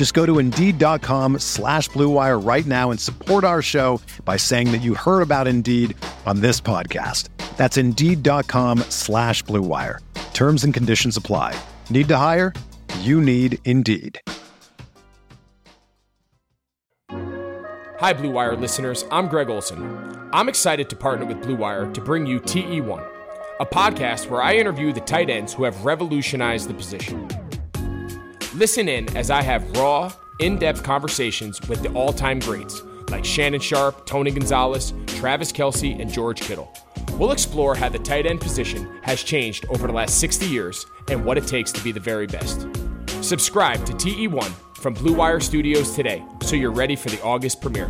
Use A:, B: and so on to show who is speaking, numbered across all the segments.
A: Just go to Indeed.com slash BlueWire right now and support our show by saying that you heard about Indeed on this podcast. That's Indeed.com slash BlueWire. Terms and conditions apply. Need to hire? You need Indeed.
B: Hi, Blue Wire listeners. I'm Greg Olsen. I'm excited to partner with Blue Wire to bring you TE1, a podcast where I interview the tight ends who have revolutionized the position. Listen in as I have raw, in depth conversations with the all time greats like Shannon Sharpe, Tony Gonzalez, Travis Kelce, and George Kittle. We'll explore how the tight end position has changed over the last 60 years and what it takes to be the very best. Subscribe to TE1 from Blue Wire Studios today so you're ready for the August premiere.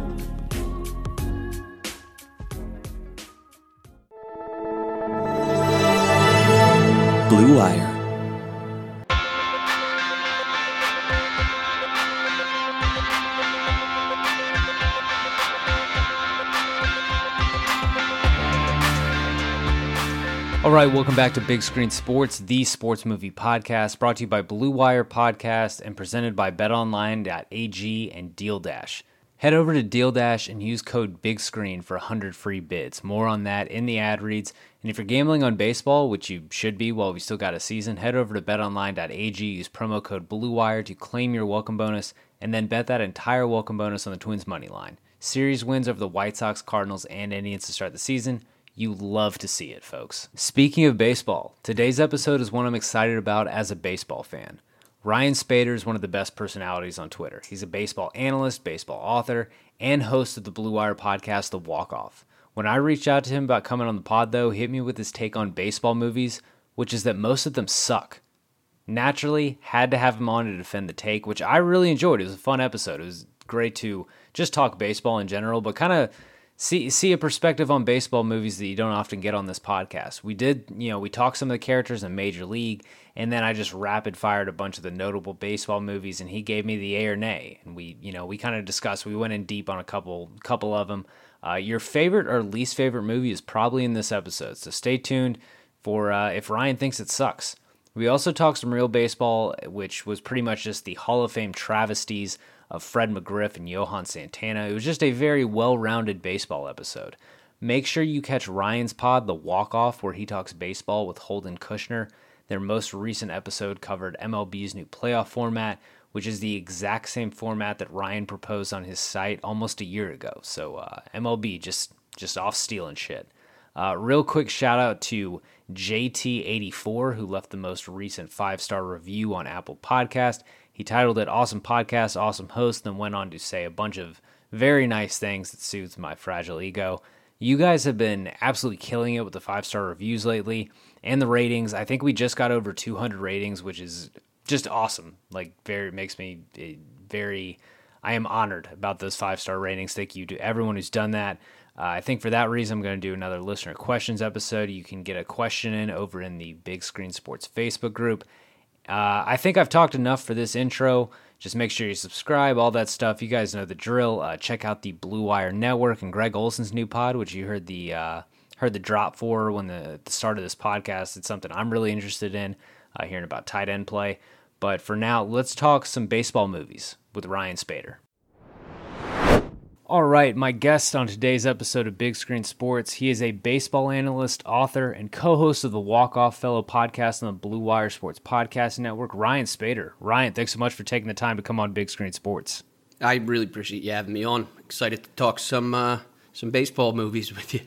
C: Blue Wire.
D: All right, welcome back to Big Screen Sports, the sports movie podcast, brought to you by Blue Wire Podcast and presented by BetOnline.ag and Deal Dash. Head over to Deal Dash and use code Big Screen for 100 free bids. More on that in the ad reads. And if you're gambling on baseball, which you should be while we still got a season, head over to BetOnline.ag, use promo code Blue Wire to claim your welcome bonus, and then bet that entire welcome bonus on the Twins money line. Series wins over the White Sox, Cardinals, and Indians to start the season. You love to see it, folks. Speaking of baseball, today's episode is one I'm excited about as a baseball fan. Ryan Spaeder is one of the best personalities on Twitter. He's a baseball analyst, baseball author, and host of the Blue Wire podcast, The Walk Off. When I reached out to him about coming on the pod, though, he hit me with his take on baseball movies, which is that most of them suck. Naturally, had to have him on to defend the take, which I really enjoyed. It was a fun episode. It was great to just talk baseball in general, but kind of see see a perspective on baseball movies that you don't often get on this podcast. We did, you know, we talked some of the characters in Major League, and then I just rapid fired a bunch of the notable baseball movies, and he gave me the A or nay, and we, you know, we kind of discussed. We went in deep on a couple couple of them. Uh, your favorite or least favorite movie is probably in this episode, so stay tuned for uh, if Ryan thinks it sucks. We also talked some real baseball, which was pretty much just the Hall of Fame travesties of Fred McGriff and Johan Santana. It was just a very well rounded baseball episode. Make sure you catch Ryan's pod, The Walk Off, where he talks baseball with Holden Kushner. Their most recent episode covered MLB's new playoff format, which is the exact same format that Ryan proposed on his site almost a year ago. So uh, MLB just just off stealing shit. Uh, real quick shout out to JT84 who left the most recent five star review on Apple Podcast. He titled it Awesome Podcast, Awesome Host, then went on to say a bunch of very nice things that soothes my fragile ego. You guys have been absolutely killing it with the five star reviews lately and the ratings. I think we just got over 200 ratings, which is just awesome. Like, very makes me very. I am honored about those five star ratings. Thank you to everyone who's done that. Uh, I think for that reason, I'm going to do another listener questions episode. You can get a question in over in the Big Screen Sports Facebook group. Uh, I think I've talked enough for this intro. Just make sure you subscribe, all that stuff. You guys know the drill. Uh, check out the Blue Wire Network and Greg Olsen's new pod, which you heard the uh, heard the drop for when the, the start of this podcast. It's something I'm really interested in, uh, hearing about tight end play. But for now, let's talk some baseball movies with Ryan Spaeder. All right, my guest on today's episode of Big Screen Sports, he is a baseball analyst, author, and co-host of the Walk Off Fellow podcast on the Blue Wire Sports Podcast Network, Ryan Spaeder. Ryan, thanks so much for taking the time to come on Big Screen Sports.
E: I really appreciate you having me on. Excited to talk some uh, some baseball movies with you.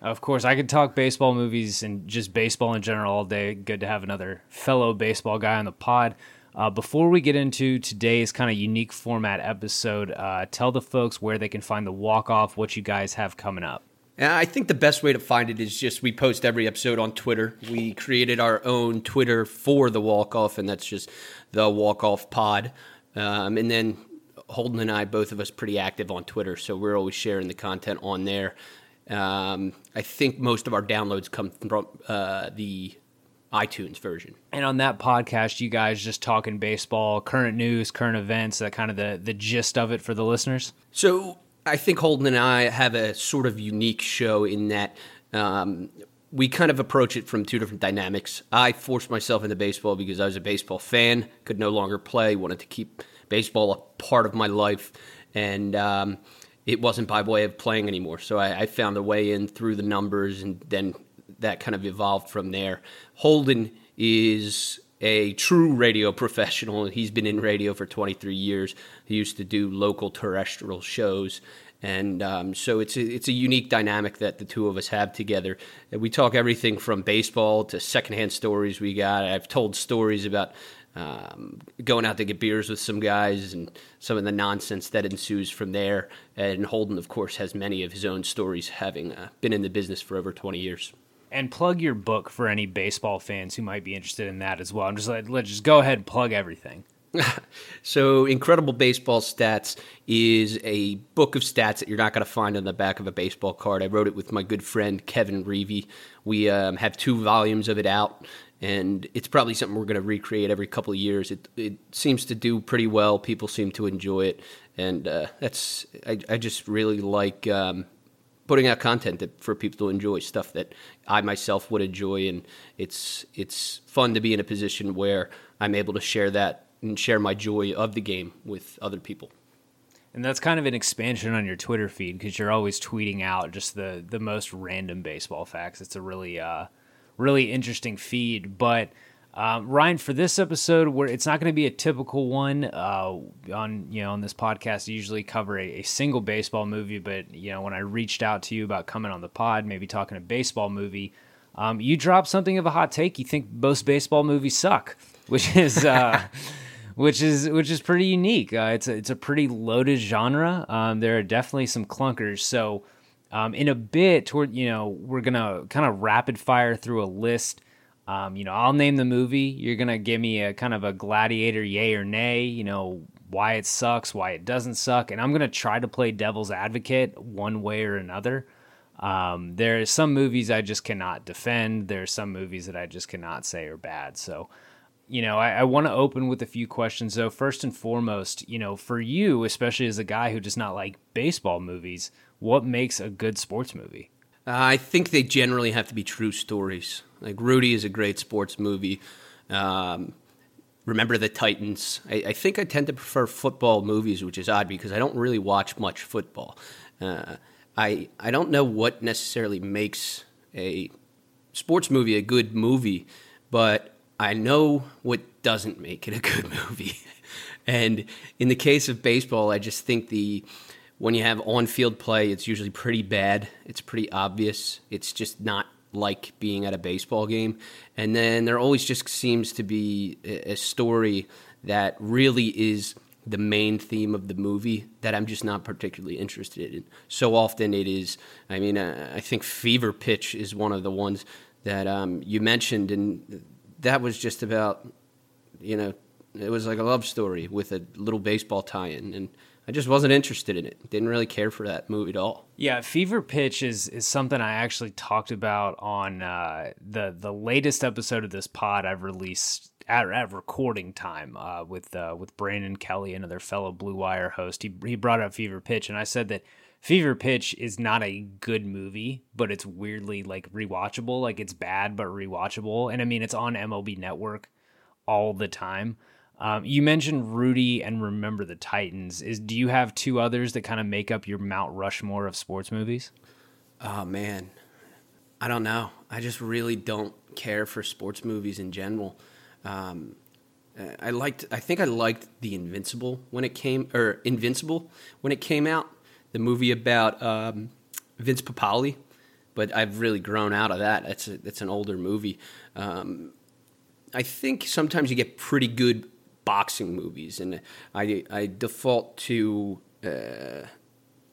D: Of course, I could talk baseball movies and just baseball in general all day. Good to have another fellow baseball guy on the pod. Uh, before we get into today's kind of unique format episode, uh, tell the folks where they can find the walk off, what you guys have coming up.
E: I think the best way to find it is just we post every episode on Twitter. We created our own Twitter for the walk off, and that's just the walk off pod. Um, and then Holden and I, both of us, pretty active on Twitter, so we're always sharing the content on there. Um, I think most of our downloads come from uh, the iTunes version.
D: And on that podcast, you guys just talking baseball, current news, current events, that kind of the the gist of it for the listeners.
E: So I think Holden and I have a sort of unique show in that. Um, we kind of approach it from two different dynamics. I forced myself into baseball because I was a baseball fan, could no longer play, wanted to keep baseball a part of my life, and um, it wasn't by way of playing anymore. So I, I, found a way in through the numbers, and then that kind of evolved from there. Holden is a true radio professional. He's been in radio for 23 years. He used to do local terrestrial shows. And um, so it's a, it's a unique dynamic that the two of us have together. And we talk everything from baseball to secondhand stories we got. I've told stories about um, going out to get beers with some guys and some of the nonsense that ensues from there. And Holden, of course, has many of his own stories, having uh, been in the business for over 20 years.
D: And plug your book for any baseball fans who might be interested in that as well. I'm just like, let's just go ahead and plug everything.
E: so, Incredible Baseball Stats is a book of stats that you're not going to find on the back of a baseball card. I wrote it with my good friend Kevin Reevey. We um, have two volumes of it out and it's probably something we're going to recreate every couple of years. It it seems to do pretty well. People seem to enjoy it, and uh, that's I, I just really like um, putting out content that, for people to enjoy stuff that I myself would enjoy, and it's it's fun to be in a position where I'm able to share that and share my joy of the game with other people.
D: And that's kind of an expansion on your Twitter feed because you're always tweeting out just the the most random baseball facts. It's a really uh, really interesting feed. But um, Ryan, for this episode, where it's not going to be a typical one uh, on you know on this podcast, I usually cover a, a, single baseball movie. But you know, when I reached out to you about coming on the pod, maybe talking a baseball movie, um, you dropped something of a hot take. You think most baseball movies suck, which is. Uh, which is which is pretty unique. Uh, it's a, it's a pretty loaded genre. Um, there are definitely some clunkers. So um, in a bit, toward you know, we're gonna kind of rapid fire through a list. Um, you know, I'll name the movie. You're gonna give me a kind of a gladiator, yay or nay. You know, why it sucks, why it doesn't suck, and I'm gonna try to play devil's advocate one way or another. Um, there are some movies I just cannot defend. There are some movies that I just cannot say are bad. So, you know, I, I want to open with a few questions. Though, first and foremost, you know, for you, especially as a guy who does not like baseball movies, what makes a good sports movie?
E: Uh, I think they generally have to be true stories. Like Rudy is a great sports movie. Um, Remember the Titans. I, I, think I tend to prefer football movies, which is odd because I don't really watch much football. Uh, I I don't know what necessarily makes a sports movie a good movie, but I know what doesn't make it a good movie. and in the case of baseball, I just think the when you have on field play, it's usually pretty bad. It's pretty obvious. It's just not like being at a baseball game. And then there always just seems to be a story that really is the main theme of the movie that I'm just not particularly interested in. So often it is, I mean, uh, I think Fever Pitch is one of the ones that um, you mentioned, and that was just about, you know, it was like a love story with a little baseball tie in. And I just wasn't interested in it. Didn't really care for that movie at all.
D: Yeah, Fever Pitch is is something I actually talked about on uh, the the latest episode of this pod I've released at, at recording time uh, with uh, with Brandon Kelly, another fellow Blue Wire host. He he brought up Fever Pitch, and I said that Fever Pitch is not a good movie, but it's weirdly like rewatchable. Like it's bad but rewatchable, and I mean it's on MLB Network all the time. Um, you mentioned Rudy and Remember the Titans. Is do you have two others that kind of make up your Mount Rushmore of sports movies?
E: Oh man, I don't know. I just really don't care for sports movies in general. Um, I liked. I think I liked the Invincible when it came, or Invincible when it came out. The movie about um, Vince Papale. but I've really grown out of that. It's a, it's an older movie. Um, I think sometimes you get pretty good boxing movies, and I I default to uh,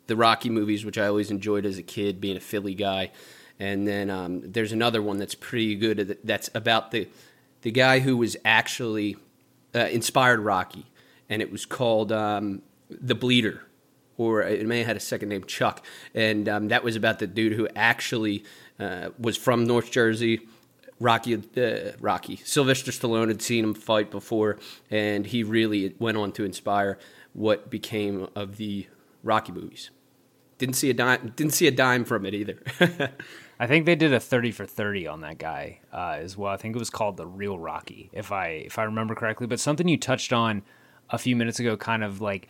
E: the Rocky movies, which I always enjoyed as a kid, being a Philly guy. And then um, there's another one that's pretty good. That's about the the guy who was actually uh, inspired Rocky, and it was called um, The Bleeder, or it may have had a second name, Chuck. And um, that was about the dude who actually uh, was from North Jersey. Rocky, uh, Rocky, Sylvester Stallone had seen him fight before, and he really went on to inspire what became of the Rocky movies. Didn't see a dime. Didn't see a dime from it either.
D: I think they did a thirty for thirty on that guy uh, as well. I think it was called the Real Rocky, if I if I remember correctly. But something you touched on a few minutes ago, kind of like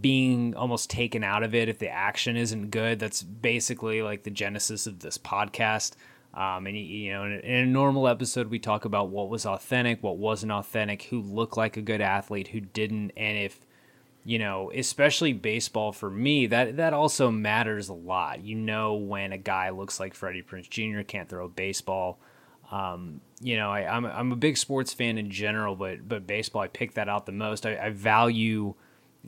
D: being almost taken out of it if the action isn't good. That's basically like the genesis of this podcast. Um, and you know, in a, normal episode, we talk about what was authentic, what wasn't authentic, who looked like a good athlete, who didn't, and if you know, especially baseball for me, that that also matters a lot. You know, when a guy looks like Freddie Prinze Jr. can't throw a baseball. Um, you know, I, am I'm, I'm a big sports fan in general, but but baseball, I pick that out the most. I, I value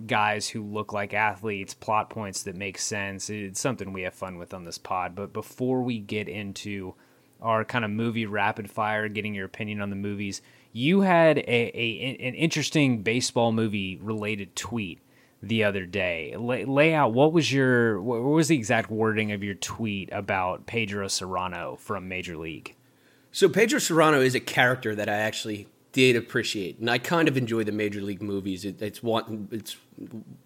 D: guys who look like athletes, plot points that make sense. It's something we have fun with on this pod. But before we get into our kind of movie rapid fire, getting your opinion on the movies, you had a, a an interesting baseball movie related tweet the other day. Lay, lay, out what was your what was the exact wording of your tweet about Pedro Serrano from Major League?
E: So Pedro Serrano is a character that I actually did appreciate, and I kind of enjoy the major league movies. It, it's one it's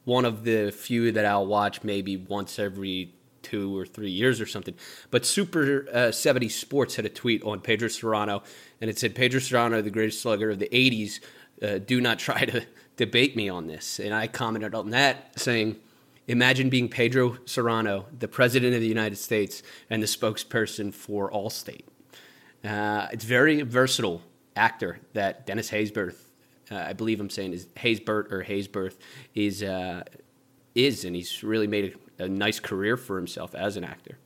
E: one of the few that I'll watch maybe once every two or three years or something. But Super uh, 70 Sports had a tweet on Pedro Serrano, and it said, Pedro Serrano, the greatest slugger of the 80s, uh, do not try to debate me on this. And I commented on that saying, Imagine being Pedro Serrano, the president of the United States, and the spokesperson for Allstate. Uh, it's very versatile actor that Dennis Haysbert, uh, I believe I'm saying is Haysbert or Haysbert, is uh, is, and he's really made a, a, nice career for himself as an actor.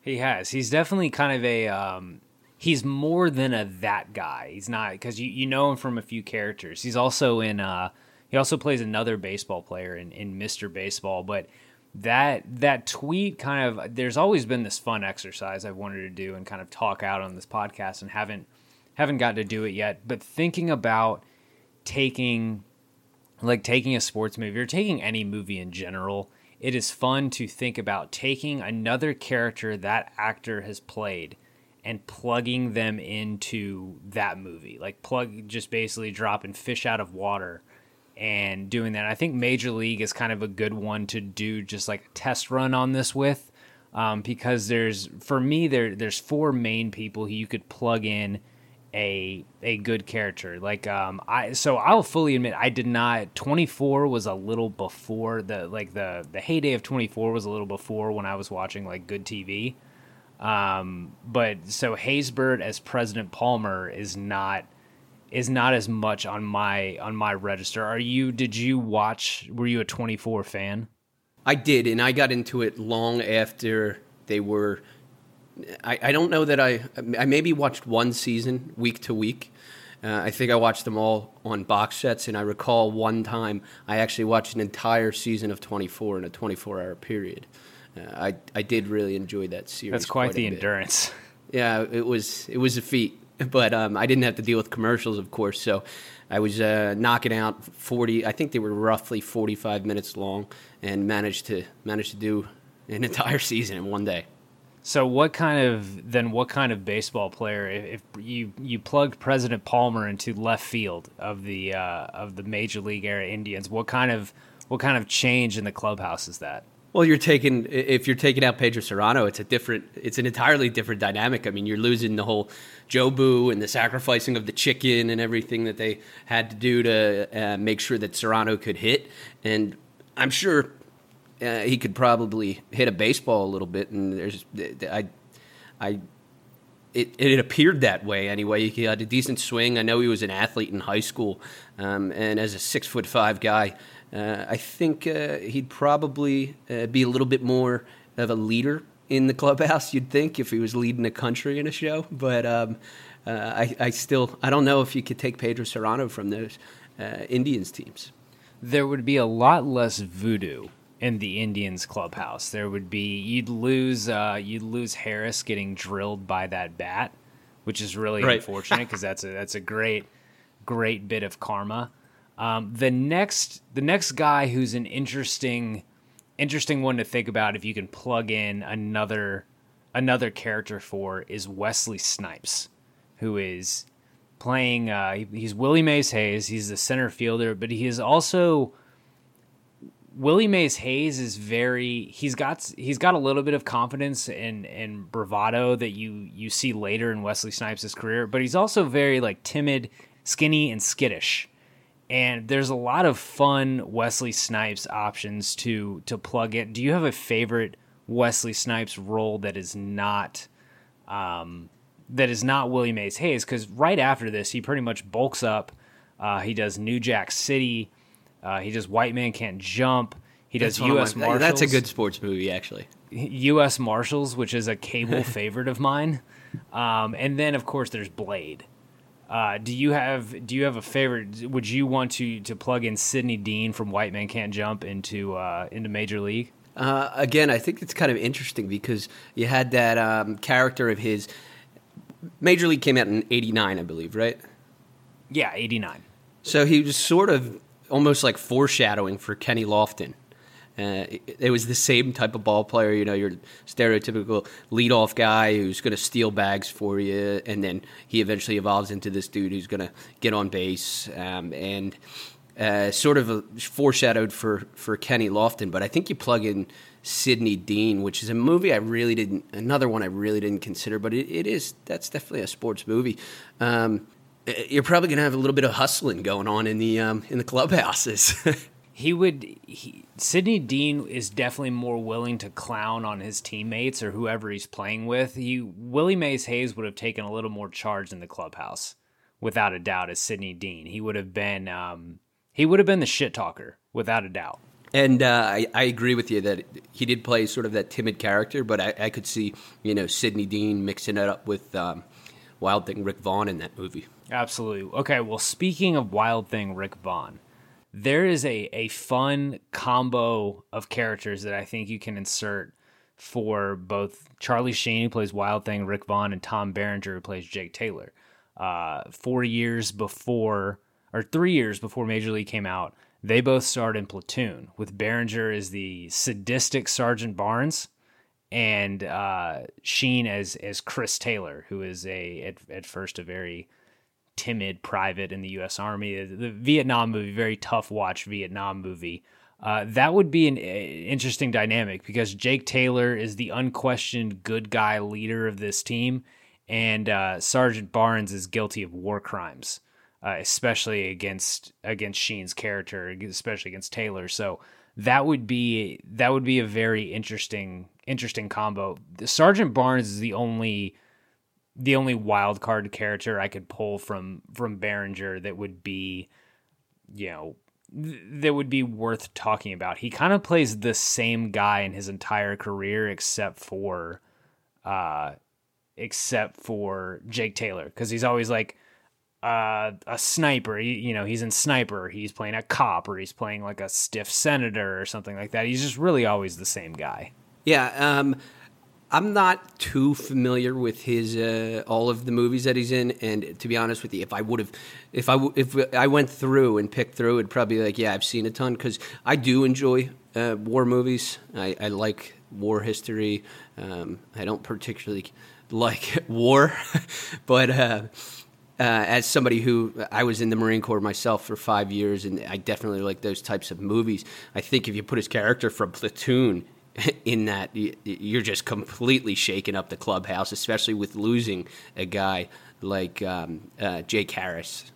D: He has. He's definitely kind of a. Um, he's more than a that guy. He's not because you you know him from a few characters. He's also in. Uh, he also plays another baseball player in in Mr. Baseball, but that that tweet kind of there's always been this fun exercise I've wanted to do and kind of talk out on this podcast and haven't haven't gotten to do it yet, but thinking about taking like taking a sports movie or taking any movie in general, it is fun to think about taking another character that actor has played and plugging them into that movie. Like plug just basically dropping fish out of water and doing that. I think Major League is kind of a good one to do just like a test run on this with. Um, because there's for me there there's four main people who you could plug in a a good character. Like um I so I'll fully admit I did not 24 was a little before the like the the heyday of 24 was a little before when I was watching like good TV. Um but so Haysbert as President Palmer is not is not as much on my on my register. Are you did you watch were you a 24 fan?
E: I did and I got into it long after they were I, I don't know that I I maybe watched one season week to week. Uh, I think I watched them all on box sets, and I recall one time I actually watched an entire season of 24 in a 24 hour period. Uh, I I did really enjoy that series.
D: That's quite,
E: quite
D: the endurance.
E: Yeah, it was it was a feat, but um, I didn't have to deal with commercials, of course. So I was uh, knocking out 40. I think they were roughly 45 minutes long, and managed to managed to do an entire season in one day.
D: So what kind of then what kind of baseball player if, you you plugged President Palmer into left field of the uh, of the Major League era Indians? What kind of what kind of change in the clubhouse is that?
E: Well, you're taking if you're taking out Pedro Serrano, it's a different, it's an entirely different dynamic. I mean, you're losing the whole Joe Jobu and the sacrificing of the chicken and everything that they had to do to uh, make sure that Serrano could hit. And I'm sure uh, he could probably hit a baseball a little bit, and there's I, I, it it appeared that way anyway. He had a decent swing. I know he was an athlete in high school, um, and as a six foot five guy, uh, I think uh, he'd probably uh, be a little bit more of a leader in the clubhouse. You'd think if he was leading a country in a show, but um, uh, I, I, still I don't know if you could take Pedro Serrano from those uh, Indians teams.
D: There would be a lot less voodoo in the Indians clubhouse. There would be you'd lose uh, you'd lose Harris getting drilled by that bat, which is really right. unfortunate because that's a that's a great great bit of karma. Um, the next the next guy who's an interesting interesting one to think about if you can plug in another another character for is Wesley Snipes, who is playing. Uh, he's Willie Mays Hayes. He's the center fielder, but he is also Willie Mays Hayes is very he's got he's got a little bit of confidence and and bravado that you you see later in Wesley Snipes' career, but he's also very like timid, skinny, and skittish. And there's a lot of fun Wesley Snipes options to to plug in. Do you have a favorite Wesley Snipes role that is not um, that is not Willie Mays Hayes? Because right after this, he pretty much bulks up. Uh, he does New Jack City. Uh, he does White Man Can't Jump. He does U.S.
E: My, Marshals. That's a good sports movie, actually.
D: U.S. Marshals, which is a cable favorite of mine. Um, and then, of course, there's Blade. Uh, do you have Do you have a favorite? Would you want to to plug in Sidney Dean from White Man Can't Jump into uh, into Major League?
E: Uh, again, I think it's kind of interesting because you had that um, character of his. Major League came out in '89, I believe, right?
D: Yeah, '89.
E: So he was sort of almost like foreshadowing for Kenny Lofton. Uh, it, it, was the same type of ball player, you know, your stereotypical leadoff guy who's going to steal bags for you, and then he eventually evolves into this dude who's going to get on base um, and uh, sort of foreshadowed for for Kenny Lofton. But I think you plug in Sidney Dean, which is a movie I really didn't, another one I really didn't consider, but it, it is that's definitely a sports movie. Um, you're probably going to have a little bit of hustling going on in the um, in the clubhouses.
D: he would he, Sidney Dean is definitely more willing to clown on his teammates or whoever he's playing with. He Willie Mays Hayes would have taken a little more charge in the clubhouse, without a doubt, as Sidney Dean. He would have been um, he would have been the shit talker, without a doubt.
E: And uh, I, I, agree with you that he did play sort of that timid character, but I, I could see you know Sidney Dean mixing it up with um, Wild Thing Rick Vaughn in that movie.
D: Absolutely. Okay, well, speaking of Wild Thing Rick Vaughn, there is a, a fun combo of characters that I think you can insert for both Charlie Sheen, who plays Wild Thing, Rick Vaughn, and Tom Berenger, who plays Jake Taylor. Uh, four years before, or three years before Major League came out, they both starred in Platoon, with Berenger as the sadistic Sergeant Barnes and uh, Sheen as as Chris Taylor, who is a at, at first a very timid private in the U.S. Army. The Vietnam movie, very tough watch Vietnam movie. Uh, that would be an uh, interesting dynamic because Jake Taylor is the unquestioned good guy leader of this team, and uh, Sergeant Barnes is guilty of war crimes, uh, especially against against Sheen's character, especially against Taylor. So that would be that would be a very interesting interesting combo. Sergeant Barnes is the only the only wild card character I could pull from from Berenger that would be, you know, th- that would be worth talking about. He kind of plays the same guy in his entire career, except for, uh, except for Jake Taylor, because he's always like. Uh, a sniper, you know, he's in sniper, he's playing a cop, or he's playing like a stiff senator or something like that. He's just really always the same guy.
E: Yeah, um, I'm not too familiar with his uh, all of the movies that he's in, and to be honest with you, if I would have, if I if I went through and picked through, it'd probably be like, yeah, I've seen a ton because I do enjoy uh, war movies. I, I, like war history. Um, I don't particularly like war, but. Uh, uh, as somebody who I was in the Marine Corps myself for five years, and I definitely like those types of movies. I think if you put his character from Platoon in that you're just completely shaking up the clubhouse, especially with losing a guy like um, uh, Jake Harris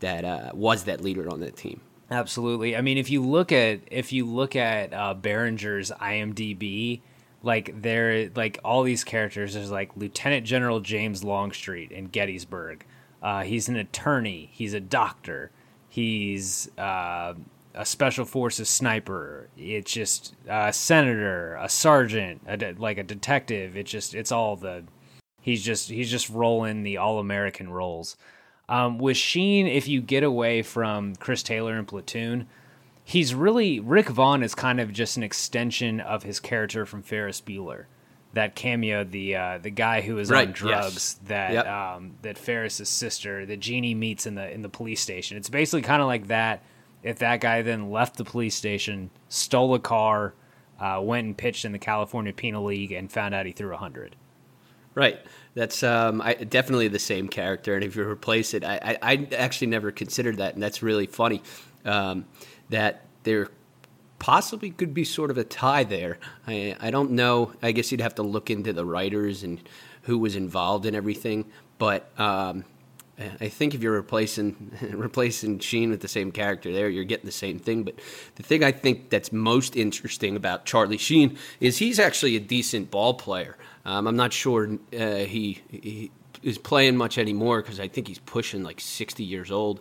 E: that uh, was that leader on that team.
D: Absolutely. I mean, if you look at if you look at uh, Berenger's IMDb, like there, like all these characters, there's like Lieutenant General James Longstreet in Gettysburg. Uh, he's an attorney. He's a doctor. He's uh, a special forces sniper. It's just a senator, a sergeant, a de- like a detective. It's just it's all the he's just he's just rolling the all American roles. Um, with Sheen, if you get away from Chris Taylor and Platoon, he's really Rick Vaughn is kind of just an extension of his character from Ferris Bueller. That cameo, the uh, the guy who is
E: Right,
D: on drugs,
E: yes.
D: that
E: Yep.
D: um, that Ferris's sister, that Jeannie meets in the in the police station. It's basically kind of like that. If that guy then left the police station, stole a car, uh, went and pitched in the California Penal League, and found out he threw a hundred.
E: Right. That's um, I, definitely the same character, and if you replace it, I, I, I actually never considered that, and that's really funny. Um, that there possibly could be sort of a tie there. I, I don't know. I guess you'd have to look into the writers and who was involved in everything, but um, I think if you're replacing replacing Sheen with the same character there, you're getting the same thing. But the thing I think that's most interesting about Charlie Sheen is he's actually a decent ball player. Um, I'm not sure uh, he, he is playing much anymore because I think he's pushing like 60 years old.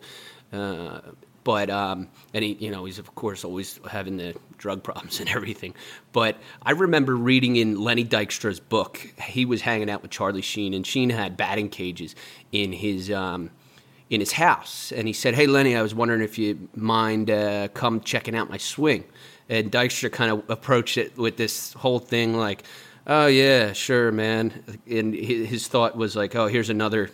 E: Uh, but um, and he, you know, he's of course always having the drug problems and everything. But I remember reading in Lenny Dykstra's book, he was hanging out with Charlie Sheen, and Sheen had batting cages in his um, in his house, and he said, "Hey, Lenny, I was wondering if you mind uh, come checking out my swing." And Dykstra kind of approached it with this whole thing like, "Oh yeah, sure, man." And his thought was like, "Oh, here's another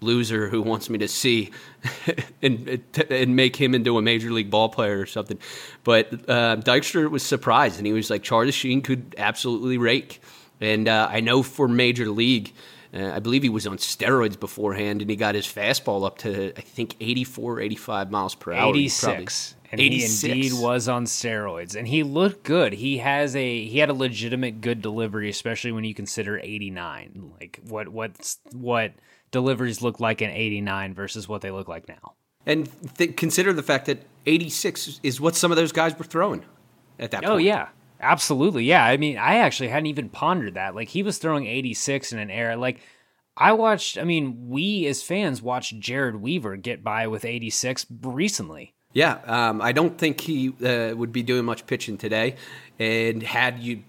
E: loser who wants me to see and and make him into a major league ball player or something. But uh, Dykstra was surprised, and he was like, Charlie Sheen could absolutely rake. And uh, I know for major league, uh, I believe he was on steroids beforehand, and he got his fastball up to I think 84, 85 miles per hour. He probably-
D: 86 and
E: 86.
D: he indeed was on steroids and he looked good he has a he had a legitimate good delivery especially when you consider 89 like what what's what deliveries look like in 89 versus what they look like now.
E: And th- consider the fact that 86 is what some of those guys were throwing at that point.
D: oh yeah. Absolutely yeah. I mean i actually hadn't even pondered that. Like he was throwing 86 in an era like i watched i mean we as fans watched jered weaver get by with 86 recently.
E: Yeah, um, I don't think he uh, would be doing much pitching today. And had you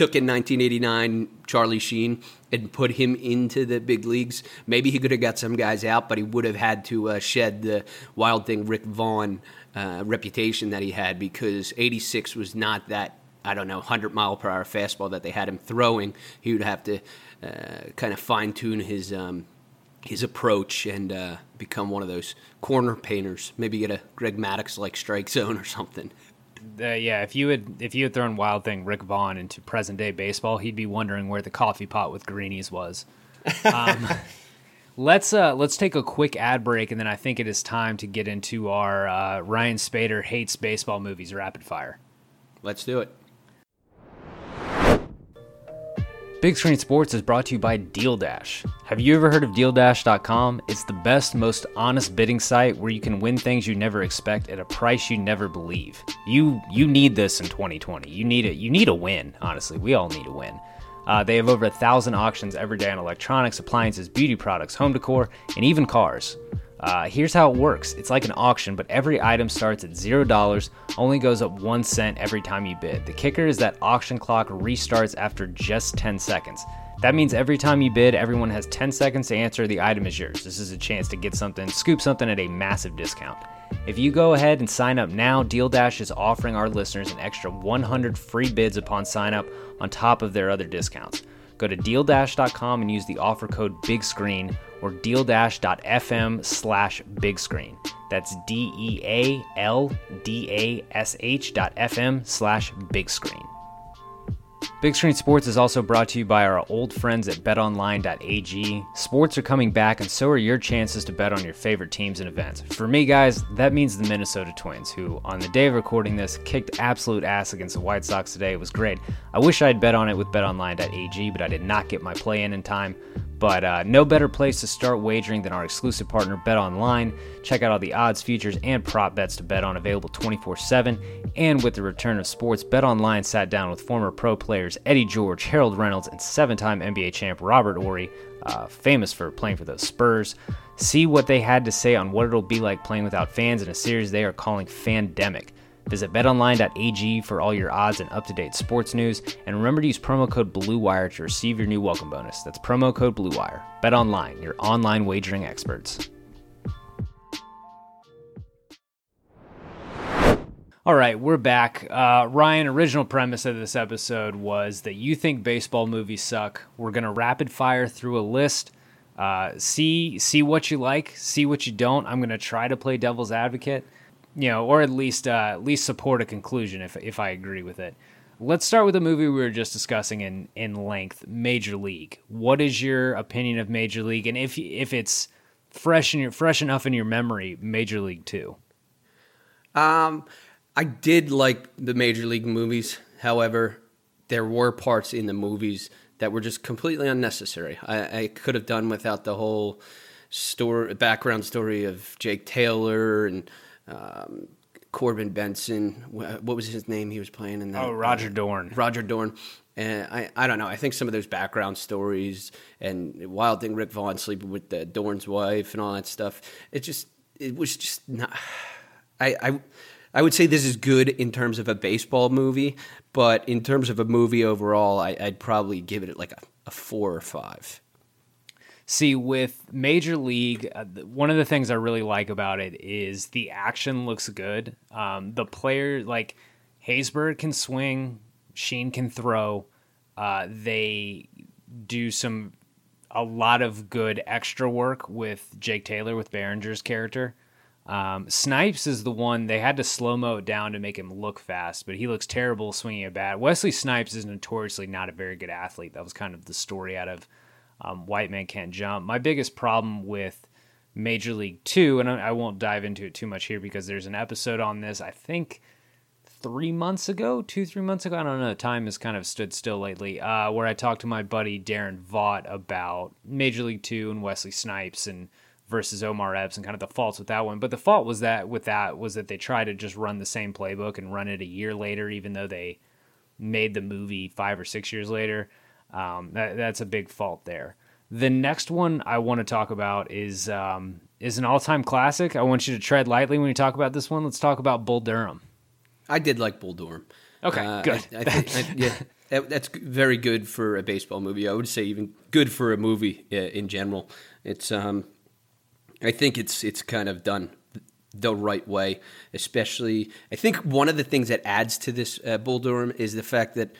E: took in 1989 Charlie Sheen and put him into the big leagues, maybe he could have got some guys out, but he would have had to uh, shed the wild thing Rick Vaughn uh, reputation that he had because 86 was not that. I don't know, 100 mile per hour fastball that they had him throwing. He would have to uh, kind of fine tune his um, his approach and uh, become one of those corner painters. Maybe get a Greg Maddux like strike zone or something.
D: Uh, yeah, if you had if you had thrown Wild Thing Rick Vaughn into present day baseball, he'd be wondering where the coffee pot with greenies was. Um, let's uh, let's take a quick ad break, and then I think it is time to get into our uh, Ryan Spaeder hates baseball movies rapid fire.
E: Let's do it.
D: Big Screen Sports is brought to you by Deal Dash. Have you ever heard of DealDash.com? It's the best, most honest bidding site where you can win things you never expect at a price you never believe. You you need this in 2020. You need it. You need a win. Honestly, we all need a win. Uh, they have over a thousand auctions every day on electronics, appliances, beauty products, home decor, and even cars. Uh, here's how it works it's like an auction, but every item starts at $0, only goes up 1 cent every time you bid. The kicker is that auction clock restarts after just 10 seconds. That means every time you bid, everyone has 10 seconds to answer the item is yours. This is a chance to get something, scoop something at a massive discount. If you go ahead and sign up now, Deal Dash is offering our listeners an extra 100 free bids upon sign up on top of their other discounts. Go to dealdash.com and use the offer code BIGSCREEN or deal-fm slash big screen. That's D E A L D A S H dot FM slash big screen. Big Screen Sports is also brought to you by our old friends at betonline.ag. Sports are coming back, and so are your chances to bet on your favorite teams and events. For me, guys, that means the Minnesota Twins, who, on the day of recording this, kicked absolute ass against the White Sox today. It was great. I wish I'd bet on it with betonline.ag, but I did not get my play in in time. But uh, no better place to start wagering than our exclusive partner, BetOnline. Check out all the odds, futures, and prop bets to bet on available 24 7. And with the return of sports, BetOnline sat down with former pro players Eddie George, Harold Reynolds, and seven time NBA champ Robert Horry. uh, famous for playing for those Spurs. See what they had to say on what it'll be like playing without fans in a series they are calling Fandemic. Visit betonline.ag for all your odds and up to date sports news. And remember to use promo code BLUEWIRE to receive your new welcome bonus. That's promo code BLUEWIRE. BetOnline, your online wagering experts. All right, we're back. Uh, Ryan, original premise of this episode was that you think baseball movies suck. We're gonna rapid fire through a list. Uh, see see what you like, see what you don't. I'm gonna try to play devil's advocate, you know, or at least uh, at least support a conclusion if if I agree with it. Let's start with the movie we were just discussing in in length, Major League. What is your opinion of Major League, and if if it's fresh in your fresh enough in your memory, Major League Two?
E: Um, I did like the Major League movies. However, there were parts in the movies that were just completely unnecessary. I, I could have done without the whole story, background story of Jake Taylor and um, Corbin Bernsen. What was his name? He was playing in that.
D: Oh, Roger Dorn.
E: Roger Dorn. And I, I don't know. I think some of those background stories and Wild Thing Rick Vaughn sleeping with the Dorn's wife and all that stuff. It just it was just not. I, I I would say this is good in terms of a baseball movie, but in terms of a movie overall, I, would probably give it like a, a, four or five.
D: See, with Major League, uh, one of the things I really like about it is the action looks good. Um, the player, like Haysbert, can swing, Sheen can throw. Uh, they do some a lot of good extra work with Jake Taylor with Berenger's character. Um, Snipes is the one they had to slow mo it down to make him look fast, but he looks terrible swinging a bat. Wesley Snipes is notoriously not a very good athlete. That was kind of the story out of um, White Man Can't Jump. My biggest problem with Major League Two, and I, I won't dive into it too much here because there's an episode on this. I think three months ago, two three months ago. I don't know. Time has kind of stood still lately. Uh, where I talked to my buddy Darren Vaught about Major League Two and Wesley Snipes and versus Omar Epps and kind of the faults with that one. But the fault was that with that was that they tried to just run the same playbook and run it a year later, even though they made the movie five or six years later. Um, that, that's a big fault there. The next one I want to talk about is um, is an all time classic. I want you to tread lightly when you talk about this one. Let's talk about Bull Durham.
E: I did like Bull Durham.
D: Okay, uh, good.
E: I, I think, I, yeah, that, that's very good for a baseball movie. I would say even good for a movie uh, in general. It's um, I think it's it's kind of done the right way. Especially, I think one of the things that adds to this uh, Bull Durham is the fact that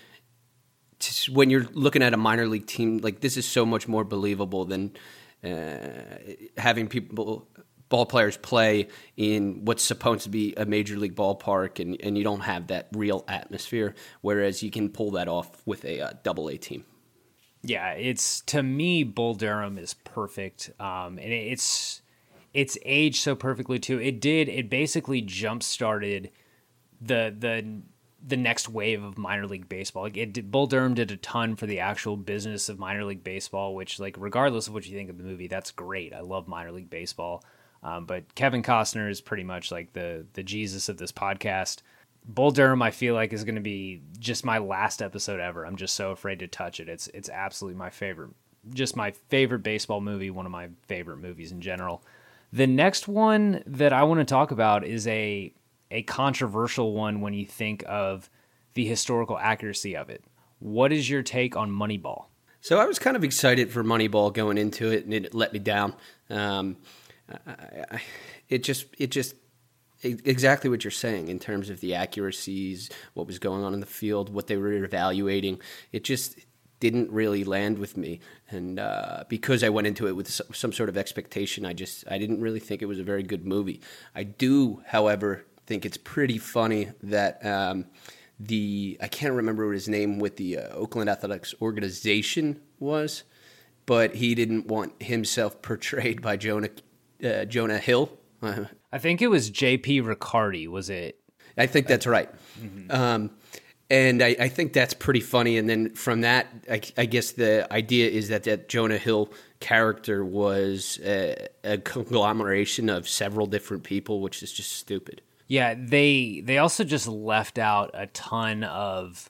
E: when you're looking at a minor league team, like this is so much more believable than uh, having people ball players play in what's supposed to be a major league ballpark and, and you don't have that real atmosphere whereas you can pull that off with a uh, double a team
D: yeah it's to me bull durham is perfect um, and it's it's aged so perfectly too. It did. It basically jump started the the the next wave of minor league baseball. Like it Bull Durham did a ton for the actual business of minor league baseball, which like regardless of what you think of the movie, that's great. I love minor league baseball. Um, but Kevin Costner is pretty much like the the Jesus of this podcast. Bull Durham, I feel like, is going to be just my last episode ever. I'm just so afraid to touch it. It's it's absolutely my favorite, just my favorite baseball movie. One of my favorite movies in general. The next one that I want to talk about is a a controversial one when you think of the historical accuracy of it. What is your take on Moneyball?
E: So I was kind of excited for Moneyball going into it, and it let me down. Um, I, I, it just it just exactly what you're saying in terms of the accuracies, what was going on in the field, what they were evaluating. It just didn't really land with me, and uh, because I went into it with some sort of expectation, I just I didn't really think it was a very good movie. I do, however, think it's pretty funny that. Um, the I can't remember what his name with the uh, Oakland Athletics organization was, but he didn't want himself portrayed by Jonah uh, Jonah Hill.
D: I think it was J.P. Riccardi. Was it?
E: I think that's right. Mm-hmm. Um, and I, I, think that's pretty funny. And then from that, I, I, guess the idea is that that Jonah Hill character was a, a, conglomeration of several different people, which is just stupid.
D: Yeah, they they also just left out a ton of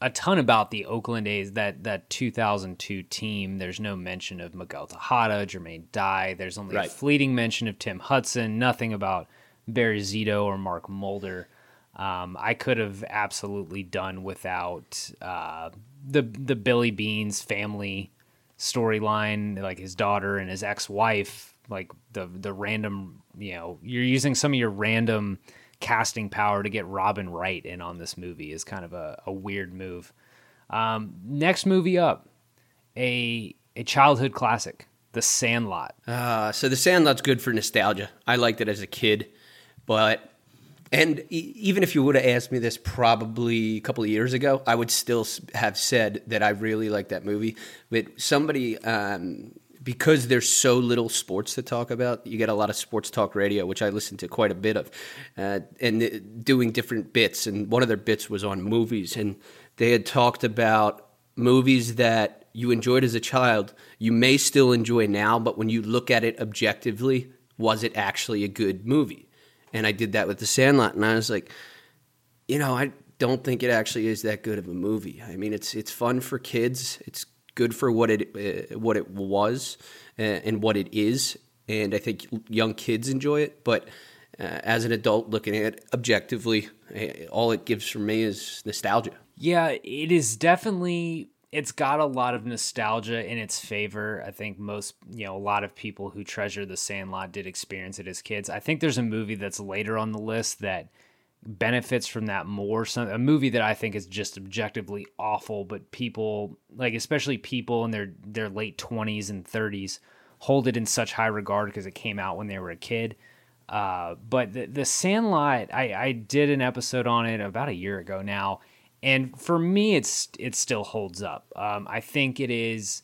D: a ton about the Oakland A's that that 2002 team. There's no mention of Miguel Tejada, Jermaine Dye. There's only
E: Right.
D: a fleeting mention of Tim Hudson. Nothing about Barry Zito or Mark Mulder. Um, I could have absolutely done without uh, the the Billy Beane's family storyline, like his daughter and his ex wife. Like the the random, you know, you're using some of your random casting power to get Robin Wright in on this movie is kind of a, a weird move. Um, next movie up, a a childhood classic, The Sandlot.
E: Uh, so the Sandlot's good for nostalgia. I liked it as a kid, but and e- even if you would have asked me this probably a couple of years ago, I would still have said that I really like that movie. But somebody, um, because there's so little sports to talk about, you get a lot of sports talk radio, which I listen to quite a bit of, uh, and uh, doing different bits. And one of their bits was on movies, and they had talked about movies that you enjoyed as a child, you may still enjoy now, but when you look at it objectively, was it actually a good movie? And I did that with The Sandlot, and I was like, you know, I don't think it actually is that good of a movie. I mean, it's it's fun for kids. It's good for what it uh, what it was uh, and what it is, and I think young kids enjoy it. But uh, as an adult looking at it objectively, eh, all it gives for me is nostalgia.
D: Yeah, it is definitely it's got a lot of nostalgia in its favor. I think most, you know, a lot of people who treasure the Sandlot did experience it as kids. I think there's a movie that's later on the list that benefits from that more. Some a movie that I think is just objectively awful, but people like especially people in their their late 20s and 30s hold it in such high regard because it came out when they were a kid. Uh, but the, the Sandlot, I, I did an episode on it about a year ago now, and for me, it's it still holds up. Um, I think it is.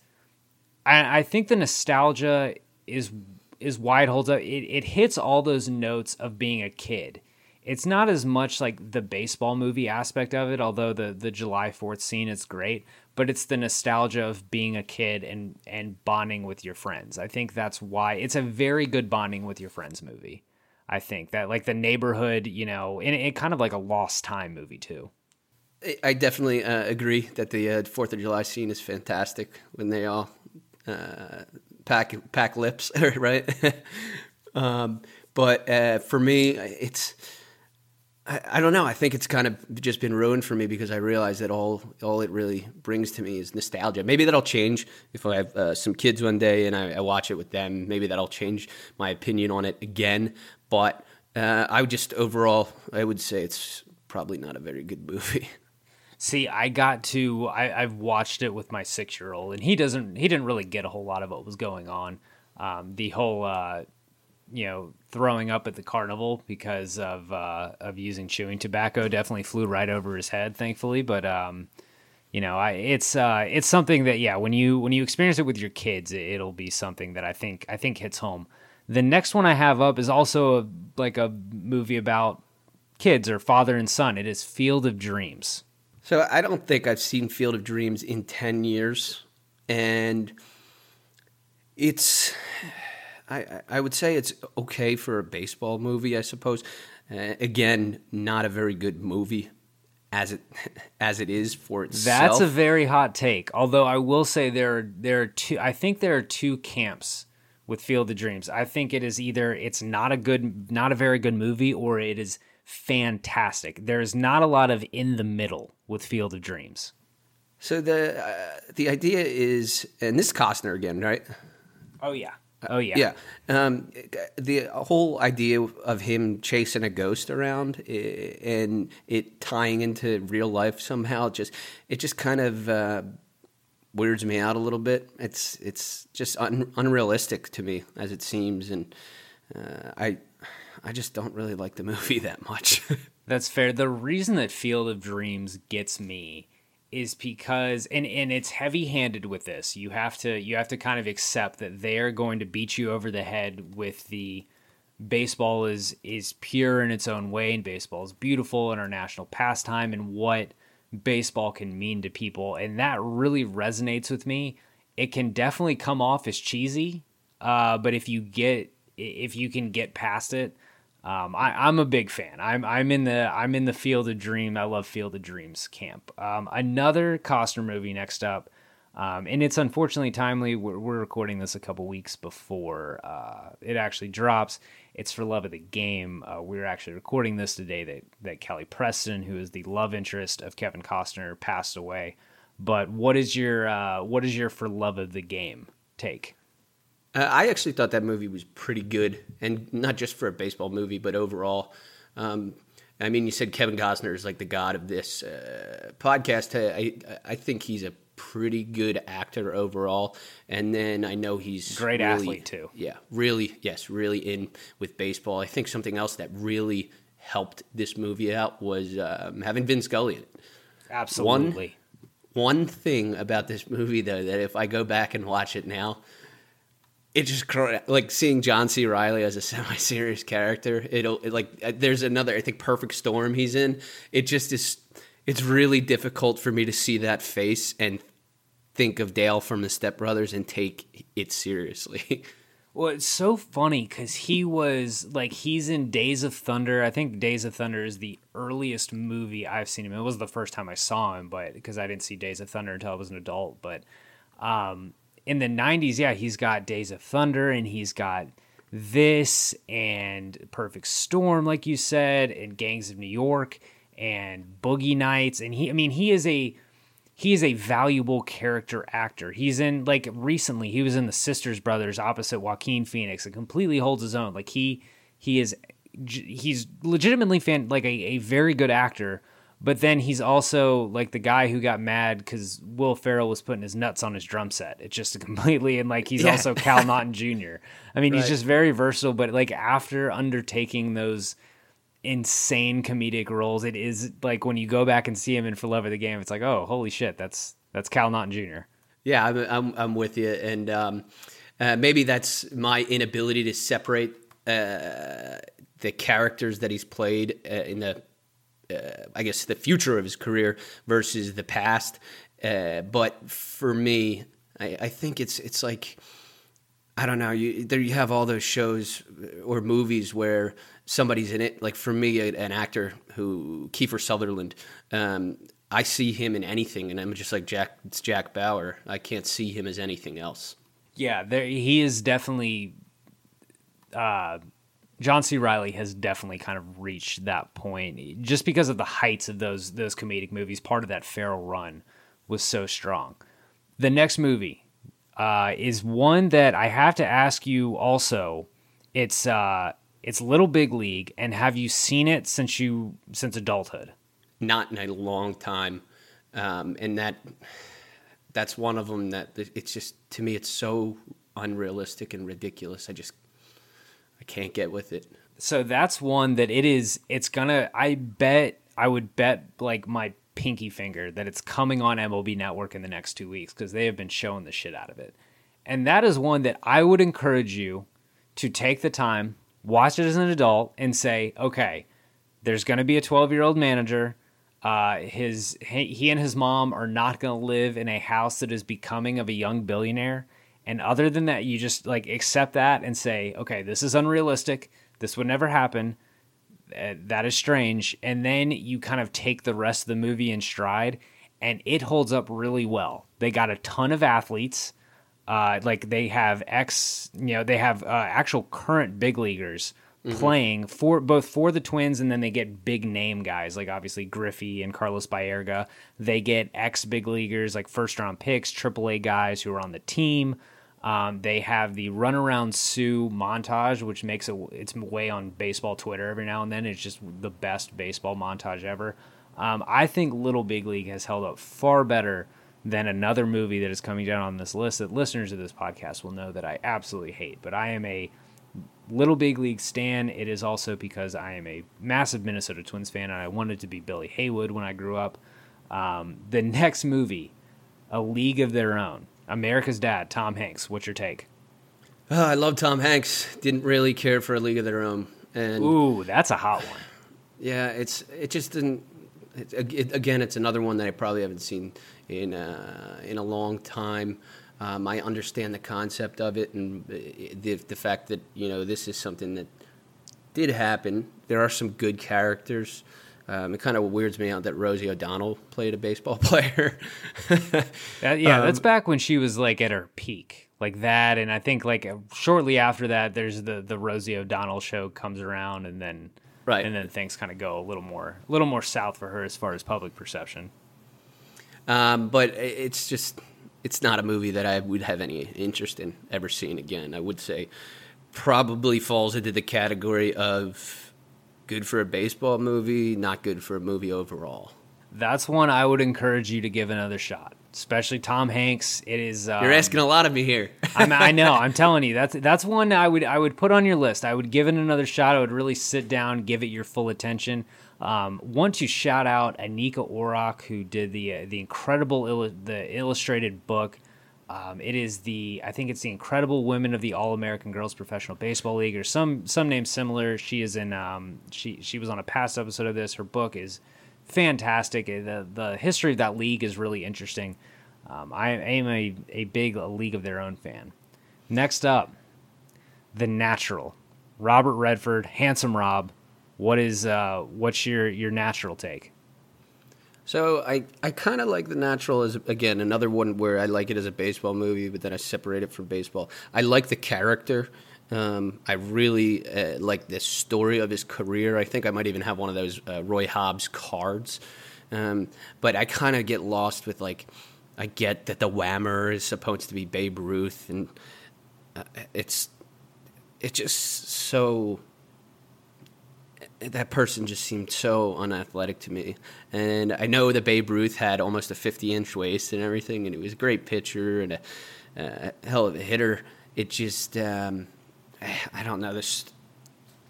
D: I, I think the nostalgia is is why it holds up. It, it hits all those notes of being a kid. It's not as much like the baseball movie aspect of it, although the the July Fourth scene is great. But it's the nostalgia of being a kid and and bonding with your friends. I think that's why it's a very good bonding with your friends movie. I think that like the neighborhood, you know, and it kind of like a lost time movie too.
E: I- I definitely uh, agree that the uh, Fourth of July scene is fantastic when they all uh, pack pack lips, right? um, but uh, for me, it's I, I don't know. I think it's kind of just been ruined for me because I realize that all all it really brings to me is nostalgia. Maybe that'll change if I have uh, some kids one day and I, I watch it with them. Maybe that'll change my opinion on it again. But uh, I would just overall, I would say it's probably not a very good movie.
D: See, I got to I, I've watched it with my six year old, and he doesn't he didn't really get a whole lot of what was going on. Um, the whole uh, you know throwing up at the carnival because of uh, of using chewing tobacco definitely flew right over his head, thankfully. But um, you know, I it's uh, it's something that yeah, when you when you experience it with your kids, it, it'll be something that I think I think hits home. The next one I have up is also a, like a movie about kids or father and son. It is Field of Dreams.
E: So I don't think I've seen Field of Dreams in 10 years. And it's, I, I- would say it's okay for a baseball movie, I suppose. Uh, again, not a very good movie as it as it is for itself.
D: That's a very hot take. Although I will say there are there are two. I think there are two camps with Field of Dreams. I think it is either it's not a good, not a very good movie, or it is fantastic. There is not a lot of in the middle with Field of Dreams.
E: so the uh, the idea is, and this is Costner again, right?
D: Oh yeah. Oh yeah.
E: Yeah. Um, the whole idea of him chasing a ghost around and it tying into real life somehow just it just kind of uh, weirds me out a little bit. It's it's just un- unrealistic to me as it seems, and uh, I I just don't really like the movie that much.
D: That's fair. The reason that Field of Dreams gets me is because and and it's heavy-handed with this. You have to you have to kind of accept that they're going to beat you over the head with the baseball is is pure in its own way and baseball is beautiful and our national pastime and what baseball can mean to people and that really resonates with me. It can definitely come off as cheesy, uh, but if you get if you can get past it, Um, I, am a big fan. I'm I'm in the I'm in the Field of Dream. I love Field of Dreams camp. Um, another Costner movie next up, um, and it's unfortunately timely. We're, we're, recording this a couple weeks before uh, it actually drops. It's for love of the game. Uh, we're actually recording this today that that Kelly Preston, who is the love interest of Kevin Costner, passed away. But what is your uh, what is your for love of the game take?
E: Uh, I actually thought that movie was pretty good, and not just for a baseball movie, but overall. Um, I mean, you said Kevin Costner is like the god of this uh, podcast. I I think he's a pretty good actor overall, and then I know he's
D: great
E: really,
D: athlete too.
E: Yeah, really, yes, really in with baseball. I think something else that really helped this movie out was um, having Vin Scully in it.
D: Absolutely.
E: One, one thing about this movie, though, that if I go back and watch it now, it just like seeing John C. Reilly as a semi-serious character. It'll it, like uh, there's another I think Perfect Storm he's in. It just is. It's really difficult for me to see that face and think of Dale from the Step Brothers and take it seriously.
D: Well, it's so funny because he was like he's in Days of Thunder. I think Days of Thunder is the earliest movie I've seen him. It was the first time I saw him, but because I didn't see Days of Thunder until I was an adult. But um, in the 90s, yeah, he's got Days of Thunder and he's got this and Perfect Storm, like you said, and Gangs of New York and Boogie Nights. And he, I mean, he is a. He is a valuable character actor. He's in like recently he was in the Sisters Brothers opposite Joaquin Phoenix and completely holds his own. Like he he is he's legitimately fan like a, a very good actor but then he's also like the guy who got mad because Will Ferrell was putting his nuts on his drum set. It's just completely and like he's yeah. also Cal Naughton Jr. I mean, right. he's just very versatile. But like after undertaking those insane comedic roles, it is like when you go back and see him in For Love of the Game, it's like, oh, holy shit, that's that's Cal Naughton Jr.
E: Yeah, I'm I'm, I'm with you, and um, uh, maybe that's my inability to separate uh, the characters that he's played uh, in the uh, I guess the future of his career versus the past. Uh, but for me, I, I, think it's it's like I don't know. You there you have all those shows or movies where somebody's in it. Like for me, an actor who Kiefer Sutherland. Um, I see him in anything, and I'm just like Jack. It's Jack Bauer. I can't see him as anything else.
D: Yeah, there he is definitely. Uh, John C. Reilly has definitely kind of reached that point just because of the heights of those those comedic movies. Part of that Ferrell run was so strong. The next movie uh, is one that I have to ask you. Also, it's uh, it's Little Big League, and have you seen it since you since adulthood?
E: Not in a long time, um, and that that's one of them that it's just to me it's so unrealistic and ridiculous. I just I can't get with it.
D: So that's one that it is. It's gonna. I bet. I would bet like my pinky finger that it's coming on MLB Network in the next two weeks because they have been showing the shit out of it. And that is one that I would encourage you to take the time, watch it as an adult, and say, okay, there's going to be a 12 year old manager. Uh, his he and his mom are not going to live in a house that is becoming of a young billionaire and other than that, you just like accept that and say, okay, this is unrealistic. This would never happen. That is strange. And then you kind of take the rest of the movie in stride, and it holds up really well. They got a ton of athletes. Uh, like they have ex, you know, they have uh, actual current big leaguers mm-hmm. playing for both for the Twins, and then they get big name guys like obviously Griffey and Carlos Baerga. They get ex big leaguers like first round picks, AAA guys who are on the team. Um, they have the runaround Sue montage, which makes it its way on baseball Twitter every now and then. It's just the best baseball montage ever. Um, I think Little Big League has held up far better than another movie that is coming down on this list that listeners of this podcast will know that I absolutely hate. But I am a Little Big League stan. It is also because I am a massive Minnesota Twins fan and I wanted to be Billy Heywood when I grew up. Um, the next movie, A League of Their Own America's Dad, Tom Hanks. What's your take?
E: Oh, I love Tom Hanks. Didn't really care for A League of Their Own. And
D: ooh, that's a hot one.
E: Yeah, it's it just didn't. It, it, again, it's another one that I probably haven't seen in uh, in a long time. Um, I understand the concept of it and the the fact that you know this is something that did happen. There are some good characters. Um, it kind of weirds me out that Rosie O'Donnell played a baseball player.
D: that, yeah, um, that's back when she was like at her peak, like that. And I think like shortly after that, there's the the Rosie O'Donnell show comes around, and then
E: right,
D: and then things kind of go a little more a little more south for her as far as public perception.
E: Um, but it's just it's not a movie that I would have any interest in ever seeing again. I would say probably falls into the category of good for a baseball movie, not good for a movie overall.
D: That's one I would encourage you to give another shot, especially Tom Hanks. It is.
E: Um, You're asking a lot of me here.
D: i know. I'm telling you, that's that's one I would I would put on your list. I would give it another shot. I would really sit down, give it your full attention. Um, want to shout out Anika Orrock, who did the uh, the incredible the illustrated book. Um, it is the I think it's the Incredible Women of the All American Girls Professional Baseball League or some some name similar. She is in um, she she was on a past episode of this. Her book is fantastic. Uh, the the history of that league is really interesting. Um, I am a, a big a League of Their Own fan. Next up, The Natural. Robert Redford, Handsome Rob, what is uh, what's your your natural take?
E: So I, I kind of like the natural as again another one where I like it as a baseball movie, but then I separate it from baseball. I like the character. Um, I really uh, like the story of his career. I think I might even have one of those uh, Roy Hobbs cards. Um, but I kind of get lost with like I get that the Whammer is supposed to be Babe Ruth, and uh, it's it's just so that person just seemed so unathletic to me. And I know that Babe Ruth had almost a 50 inch waist and everything, and he was a great pitcher and a, a hell of a hitter. It just, um, I don't know, this,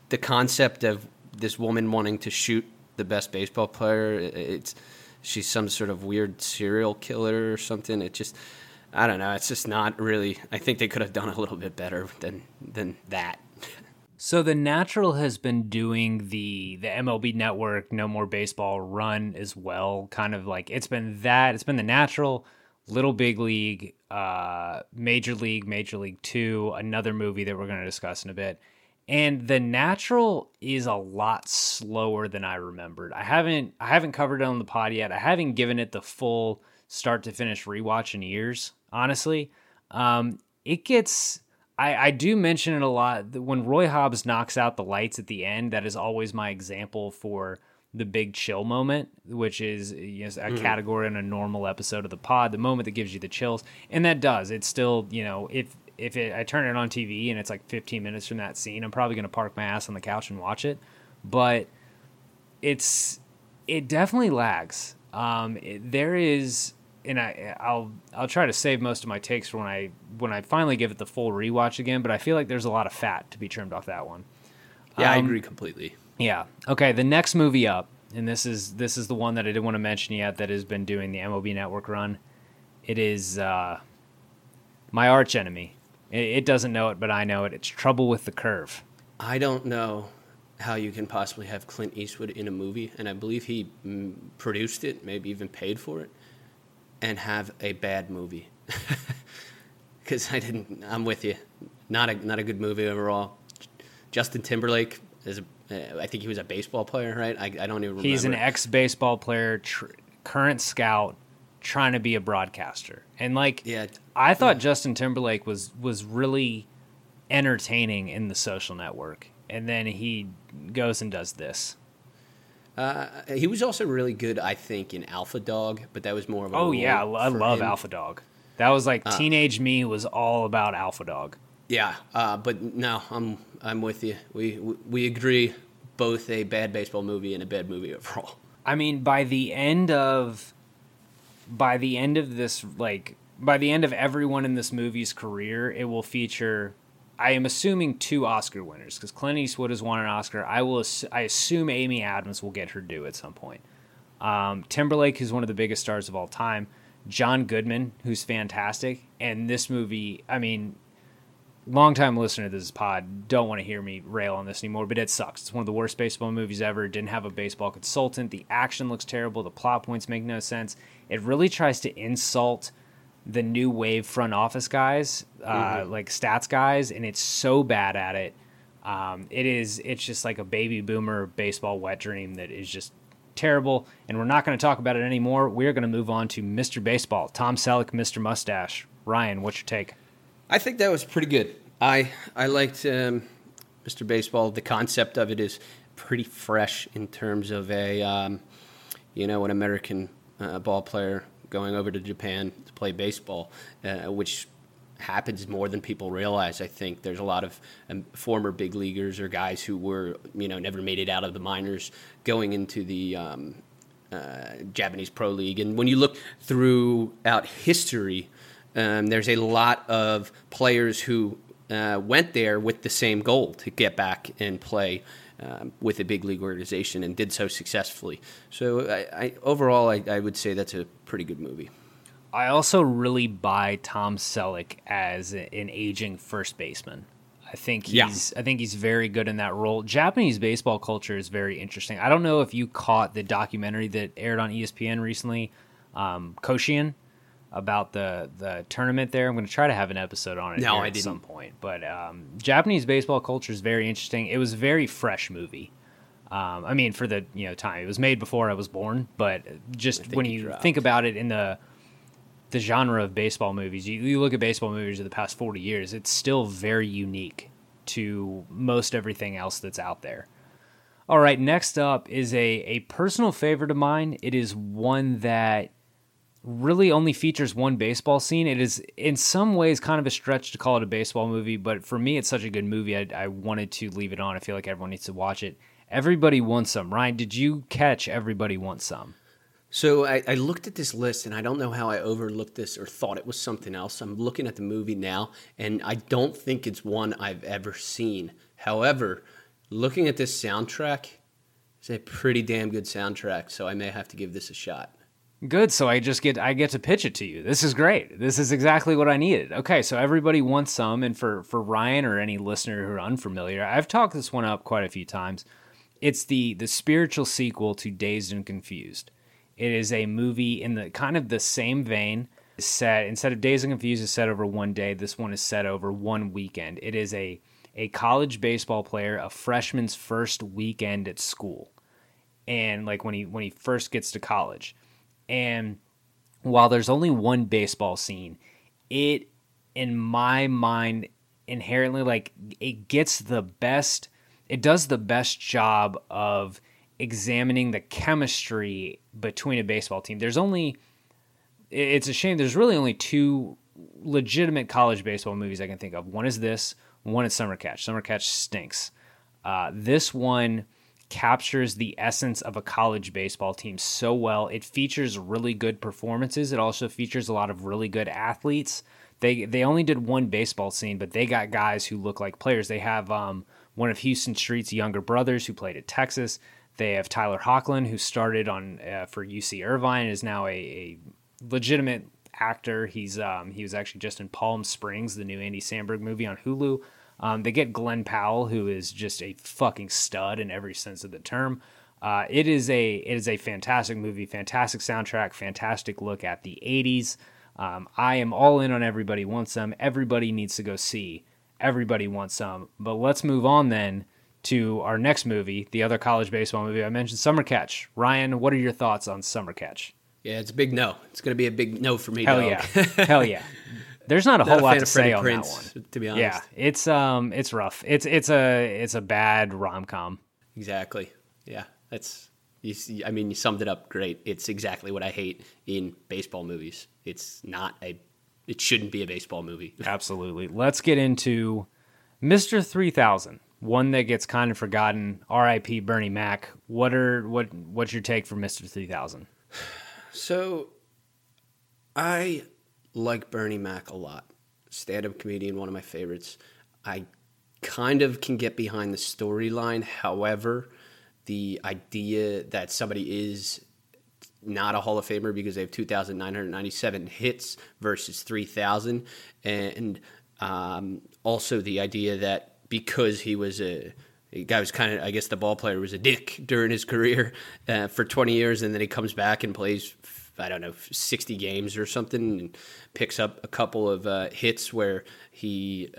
E: the concept of this woman wanting to shoot the best baseball player, it's, she's some sort of weird serial killer or something. It just, I don't know. It's just not really. I think they could have done a little bit better than than that.
D: So the Natural has been doing the the MLB Network No More Baseball run as well. Kind of like it's been that. It's been the Natural, Little Big League, uh, Major League, Major League Two, another movie that we're going to discuss in a bit. And the Natural is a lot slower than I remembered. I haven't I haven't covered it on the pod yet. I haven't given it the full start to finish rewatch in years. Honestly, um, it gets I, I do mention it a lot. When Roy Hobbs knocks out the lights at the end, that is always my example for the big chill moment, which is yes, a mm. category in a normal episode of the pod, the moment that gives you the chills. And that does. It's still, you know, if if it, I turn it on TV and it's like 15 minutes from that scene, I'm probably going to park my ass on the couch and watch it. But it's it definitely lags. Um, it, there is and I I'll I'll try to save most of my takes for when I when I finally give it the full rewatch again. But I feel like there's a lot of fat to be trimmed off that one.
E: Yeah, um, I agree completely.
D: Yeah. Okay. The next movie up, and this is this is the one that I didn't want to mention yet that has been doing the MLB Network run. It is uh, my arch enemy. It, it doesn't know it, but I know it. It's Trouble with the Curve.
E: I don't know how you can possibly have Clint Eastwood in a movie, and I believe he produced it, maybe even paid for it and have a bad movie. Because I didn't. I'm with you. Not a not a good movie overall. Justin Timberlake is. A, I think he was a baseball player, right? I, I don't even. remember.
D: He's an ex baseball player, tr- current scout, trying to be a broadcaster. And like, yeah, I thought yeah. Justin Timberlake was was really entertaining in the Social Network, and then he goes and does this.
E: Uh, he was also really good, I think, in Alpha Dog, but that was more of a.
D: Oh yeah, I love him. Alpha Dog. That was like uh, teenage me was all about Alpha Dog.
E: Yeah, uh, but no, I'm I'm with you. We we agree. Both a bad baseball movie and a bad movie overall.
D: I mean, by the end of by the end of this, like by the end of everyone in this movie's career, it will feature I am assuming two Oscar winners because Clint Eastwood has won an Oscar. I will. I assume Amy Adams will get her due at some point. Um, Timberlake is one of the biggest stars of all time. John Goodman, who's fantastic, and this movie. I mean, longtime listener to this pod don't want to hear me rail on this anymore, but it sucks. It's one of the worst baseball movies ever. Didn't have a baseball consultant. The action looks terrible. The plot points make no sense. It really tries to insult the new wave front office guys, uh, mm-hmm. like stats guys, and it's so bad at it. Um, it is it's just like a baby boomer baseball wet dream that is just terrible. And we're not going to talk about it anymore. We're going to move on to Mr. Baseball, Tom Selleck, Mr. Mustache. Ryan, what's your take?
E: I think that was pretty good. I I liked um, Mr. Baseball. The concept of it is pretty fresh in terms of a um, you know an American uh, ball player going over to Japan to play baseball, uh, which happens more than people realize. I think there's a lot of um, former big leaguers or guys who were you know never made it out of the minors going into the um, uh, Japanese Pro League, and when you look throughout history um, there's a lot of players who uh, went there with the same goal to get back and play um, with a big league organization and did so successfully. So, I, I, overall, I, I would say that's a pretty good movie.
D: I also really buy Tom Selleck as an aging first baseman. I think he's yeah. I think he's very good in that role. Japanese baseball culture is very interesting. I don't know if you caught the documentary that aired on ESPN recently, um, about the the tournament there. I'm going to try to have an episode on it no, I at didn't. some point. But um, Japanese baseball culture is very interesting. It was a very fresh movie. Um, I mean, for the you know time, it was made before I was born. But just when you dropped. think about it in the the genre of baseball movies, you, you look at baseball movies of the past 40 years, it's still very unique to most everything else that's out there. All right, next up is a, a personal favorite of mine. It is one that really only features one baseball scene. It is in some ways kind of a stretch to call it a baseball movie, but for me, it's such a good movie. I, I wanted to leave it on. I feel like everyone needs to watch it. Everybody wants some. Ryan, did you catch Everybody Wants Some?
E: So I, I, looked at this list and I don't know how I overlooked this or thought it was something else. I'm looking at the movie now and I don't think it's one I've ever seen. However, looking at this soundtrack, it's a pretty damn good soundtrack, so I may have to give this a shot.
D: Good. So I just get I get to pitch it to you. This is great. This is exactly what I needed. Okay, so everybody wants some, and for for Ryan or any listener who are unfamiliar, I've talked this one up quite a few times. It's the the spiritual sequel to Dazed and Confused. It is a movie in the kind of the same vein. Set instead of Dazed and Confused is set over one day. This one is set over one weekend. It is a a college baseball player, a freshman's first weekend at school, and like when he when he first gets to college and while there's only one baseball scene, it, in my mind, inherently, like, it gets the best, it does the best job of examining the chemistry between a baseball team. There's only, it's a shame, there's really only two legitimate college baseball movies I can think of. One is this, one is Summer Catch. Summer Catch stinks. Uh, this one captures the essence of a college baseball team so well. It features really good performances. It also features a lot of really good athletes. They they only did one baseball scene, but they got guys who look like players. They have um, one of Houston Street's younger brothers who played at Texas. They have Tyler Hoechlin who started on uh, for UC Irvine and is now a, a legitimate actor. He's um, he was actually just in Palm Springs, the new Andy Samberg movie on Hulu. Um, they get Glenn Powell, who is just a fucking stud in every sense of the term. Uh, it is a it is a fantastic movie, fantastic soundtrack, fantastic look at the '80s. Um, I am all in on Everybody Wants Some. Everybody needs to go see. Everybody wants some. But let's move on then to our next movie, the other college baseball movie I mentioned, Summer Catch. Ryan, what are your thoughts on Summer Catch?
E: Yeah, it's a big no. It's going to be a big no for me.
D: Hell
E: dog.
D: yeah, hell yeah. There's not a not whole a lot to say on
E: Prince,
D: that one.
E: To be honest,
D: yeah, it's um, it's rough. It's it's a it's a bad rom com.
E: Exactly. Yeah, that's. You see, I mean, you summed it up great. It's exactly what I hate in baseball movies. It's not a. It shouldn't be a baseball movie.
D: Absolutely. Let's get into Mister Three Thousand. One that gets kind of forgotten. R.I.P. Bernie Mac. What are what what's your take for Mister Three Thousand?
E: So, I like Bernie Mac a lot. Stand up comedian, one of my favorites. I kind of can get behind the storyline. However, the idea that somebody is not a Hall of Famer because they have 2,997 hits versus 3,000. And um, also the idea that because he was a, guy was kind of, I guess the ball player was a dick during his career uh, for 20 years and then he comes back and plays I don't know, 60 games or something, and picks up a couple of uh, hits where he.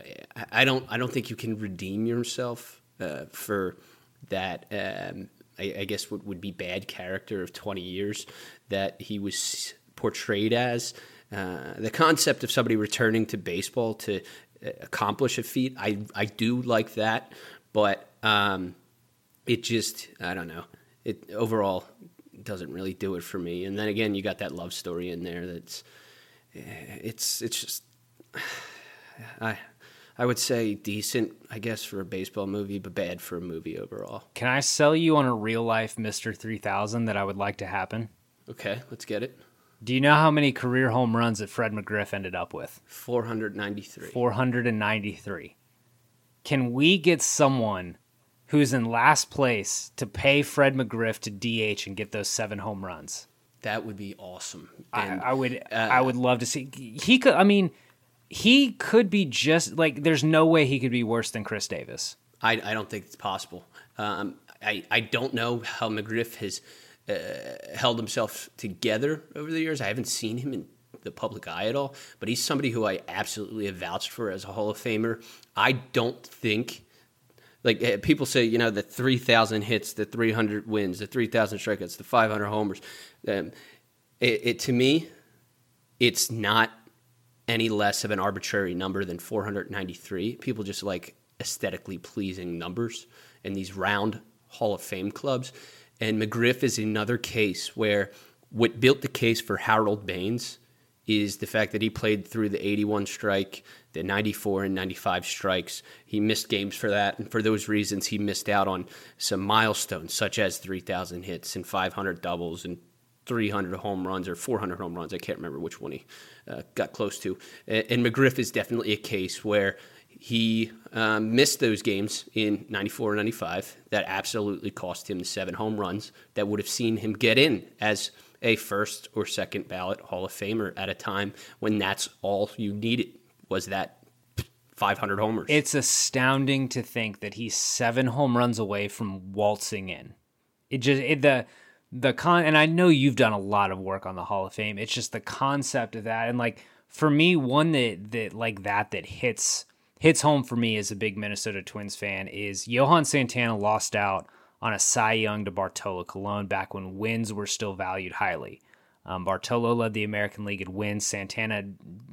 E: I don't. I don't think you can redeem yourself uh, for that. Um, I, I, guess what would be bad character of 20 years that he was portrayed as. Uh, the concept of somebody returning to baseball to uh, accomplish a feat, I I do like that, but um, it just I don't know. It overall doesn't really do it for me. And then again, you got that love story in there. That's eh, it's it's just I I would say decent, I guess, for a baseball movie, but bad for a movie overall.
D: Can I sell you on a real life Mister Three Thousand that I would like to happen?
E: Okay, let's get it.
D: Do you know how many career home runs that Fred McGriff ended up with?
E: 493.
D: 493. Can we get someone who's in last place to pay Fred McGriff to DH and get those seven home runs.
E: That would be awesome.
D: And, I, I, would uh, I would love to see he could I mean he could be just like there's no way he could be worse than Chris Davis.
E: I, I don't think it's possible. Um, I, I don't know how McGriff has uh, held himself together over the years. I haven't seen him in the public eye at all, but he's somebody who I absolutely have vouched for as a Hall of Famer. I don't think like eh, people say, you know, the 3,000 hits, the 300 wins, the 3,000 strikeouts, the 500 homers. Um, it, it, to me, it's not any less of an arbitrary number than 493. People just like aesthetically pleasing numbers in these round Hall of Fame clubs. And McGriff is another case where what built the case for Harold Baines is the fact that he played through the 81 strike, the 94 and 95 strikes. He missed games for that, and for those reasons, he missed out on some milestones such as 3,000 hits and 500 doubles and 300 home runs or 400 home runs. I can't remember which one he uh, got close to. And McGriff is definitely a case where he um, missed those games in 94 and 95. That absolutely cost him the seven home runs that would have seen him get in as a first or second ballot Hall of Famer at a time when that's all you needed was that 500 homers.
D: It's astounding to think that he's seven home runs away from waltzing in. It just it, the the con and I know you've done a lot of work on the Hall of Fame. It's just the concept of that and like for me one that that like that that hits hits home for me as a big Minnesota Twins fan is Johan Santana lost out on a Cy Young to Bartolo Colon back when wins were still valued highly. Um, Bartolo led the American League in wins. Santana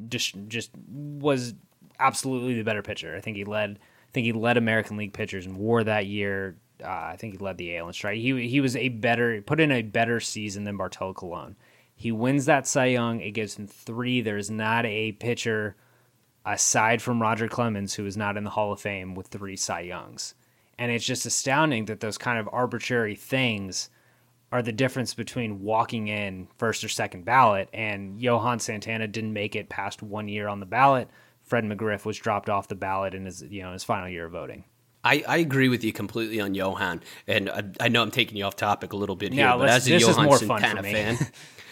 D: just just was absolutely the better pitcher. I think he led. I think he led American League pitchers in WAR that year. Uh, I think he led the AL in strike. He he was a better put in a better season than Bartolo Colon. He wins that Cy Young. It gives him three. There's not a pitcher aside from Roger Clemens who is not in the Hall of Fame with three Cy Youngs. And it's just astounding that those kind of arbitrary things are the difference between walking in first or second ballot. And Johan Santana didn't make it past one year on the ballot. Fred McGriff was dropped off the ballot in his you know his final year of voting.
E: I, I agree with you completely on Johan, and I, I know I'm taking you off topic a little bit here, but as a Johan Santana fan,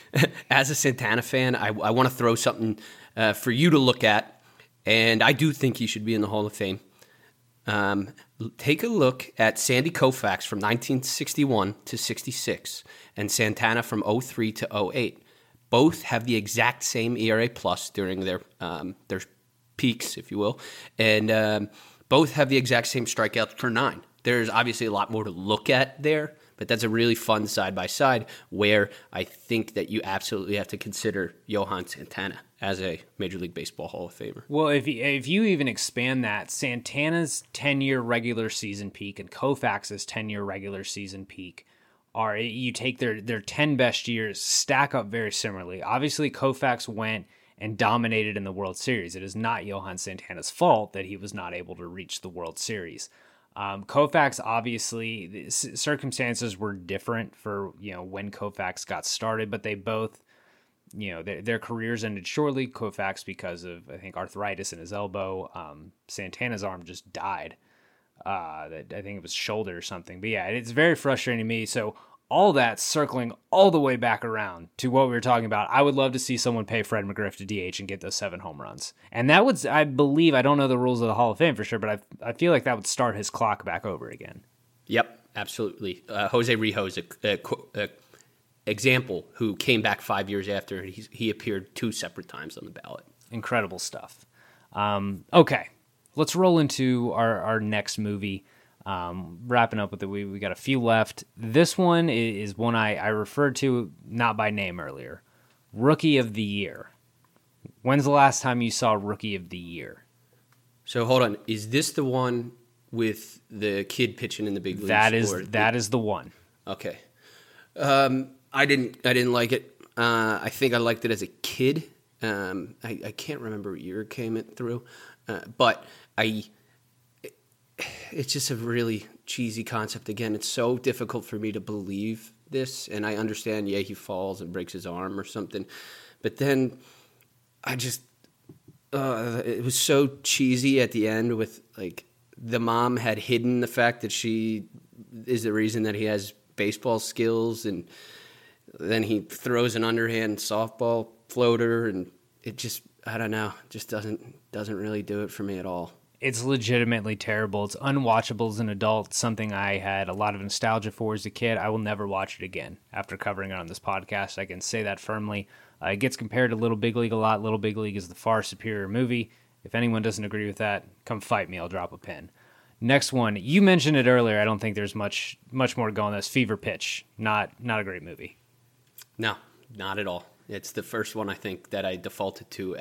E: as a Santana fan, I, I want to throw something uh, for you to look at, and I do think he should be in the Hall of Fame. Um, take a look at Sandy Koufax from 1961 to 66 and Santana from 03 to 08. Both have the exact same ERA plus during their um, their peaks, if you will, and um, both have the exact same strikeouts per nine. There's obviously a lot more to look at there, but that's a really fun side by side where I think that you absolutely have to consider Johan Santana as a Major League Baseball Hall of Famer.
D: Well, if you, if you even expand that, Santana's 10 year regular season peak and Koufax's 10 year regular season peak are you take their their 10 best years stack up very similarly. Obviously, Koufax went and dominated in the World Series. It is not Johan Santana's fault that he was not able to reach the World Series. Um, Koufax obviously circumstances were different for you know when Koufax got started, but they both you know their, their careers ended shortly. Koufax because of I think arthritis in his elbow. Um, Santana's arm just died. Uh, that I think it was shoulder or something. But yeah, it's very frustrating to me. So all that circling all the way back around to what we were talking about. I would love to see someone pay Fred McGriff to DH and get those seven home runs. And that would, I believe, I don't know the rules of the Hall of Fame for sure, but I, I feel like that would start his clock back over again.
E: Yep, absolutely. Uh, Jose Rijo is a, a, a example who came back five years after he, he appeared two separate times on the ballot.
D: Incredible stuff. Um, okay, let's roll into our, our next movie. Um, wrapping up with it, we, we got a few left. This one is, one I, I referred to not by name earlier. Rookie of the Year. When's the last time you saw Rookie of the Year?
E: So hold on, is this the one with the kid pitching in the big leagues?
D: That is that is the one.
E: Okay. Um, I didn't. I didn't like it. Uh, I think I liked it as a kid. Um, I, I can't remember what year it came it through, uh, but I. It's just a really cheesy concept. Again, it's so difficult for me to believe this, and I understand. Yeah, he falls and breaks his arm or something, but then I just. Uh, it was so cheesy at the end with like the mom had hidden the fact that she is the reason that he has baseball skills and then he throws an underhand softball floater and it just I don't know just doesn't doesn't really do it for me at all.
D: It's legitimately terrible. It's unwatchable as an adult. Something I had a lot of nostalgia for as a kid. I will never watch it again after covering it on this podcast. I can say that firmly. Uh, it gets compared to Little Big League a lot. Little Big League is the far superior movie. If anyone doesn't agree with that, come fight me. I'll drop a pin. Next one, you mentioned it earlier. I don't think there's much much more to go on this. Fever Pitch, not not a great movie.
E: No, not at all. It's the first one I think that I defaulted to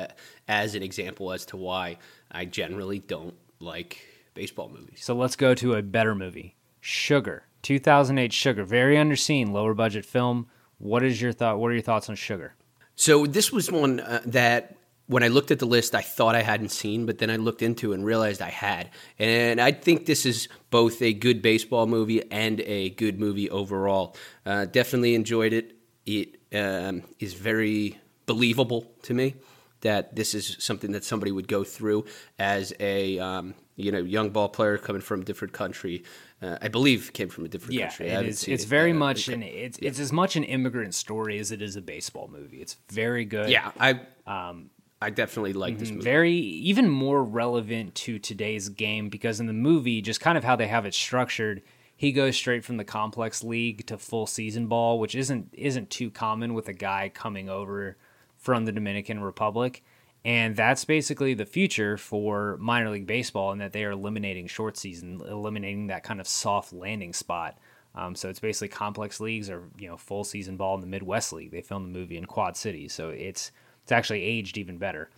E: as an example as to why I generally don't like baseball movies.
D: So let's go to a better movie. Sugar, 2008 Sugar, very underseen, lower budget film. What is your thought? What are your thoughts on Sugar?
E: So this was one uh, that when I looked at the list, I thought I hadn't seen, but then I looked into and realized I had. And I think this is both a good baseball movie and a good movie overall. Uh, definitely enjoyed it. It um, is very believable to me that this is something that somebody would go through as a um, you know young ball player coming from a different country. Uh, I believe came from a different
D: Yeah,
E: country. I
D: it is. It's
E: it.
D: very
E: Uh,
D: much an it's it's as much an immigrant story as it is a baseball movie. It's very good.
E: yeah. I um, I definitely like this movie.
D: very even more relevant to today's game because in the movie just kind of how they have it structured he goes straight from the complex league to full season ball which isn't isn't too common with a guy coming over from the Dominican Republic and that's basically the future for minor league baseball in that they are eliminating short season eliminating that kind of soft landing spot um, so it's basically complex leagues or you know full season ball in the Midwest League. They filmed the movie in Quad Cities, so it's it's actually aged even better.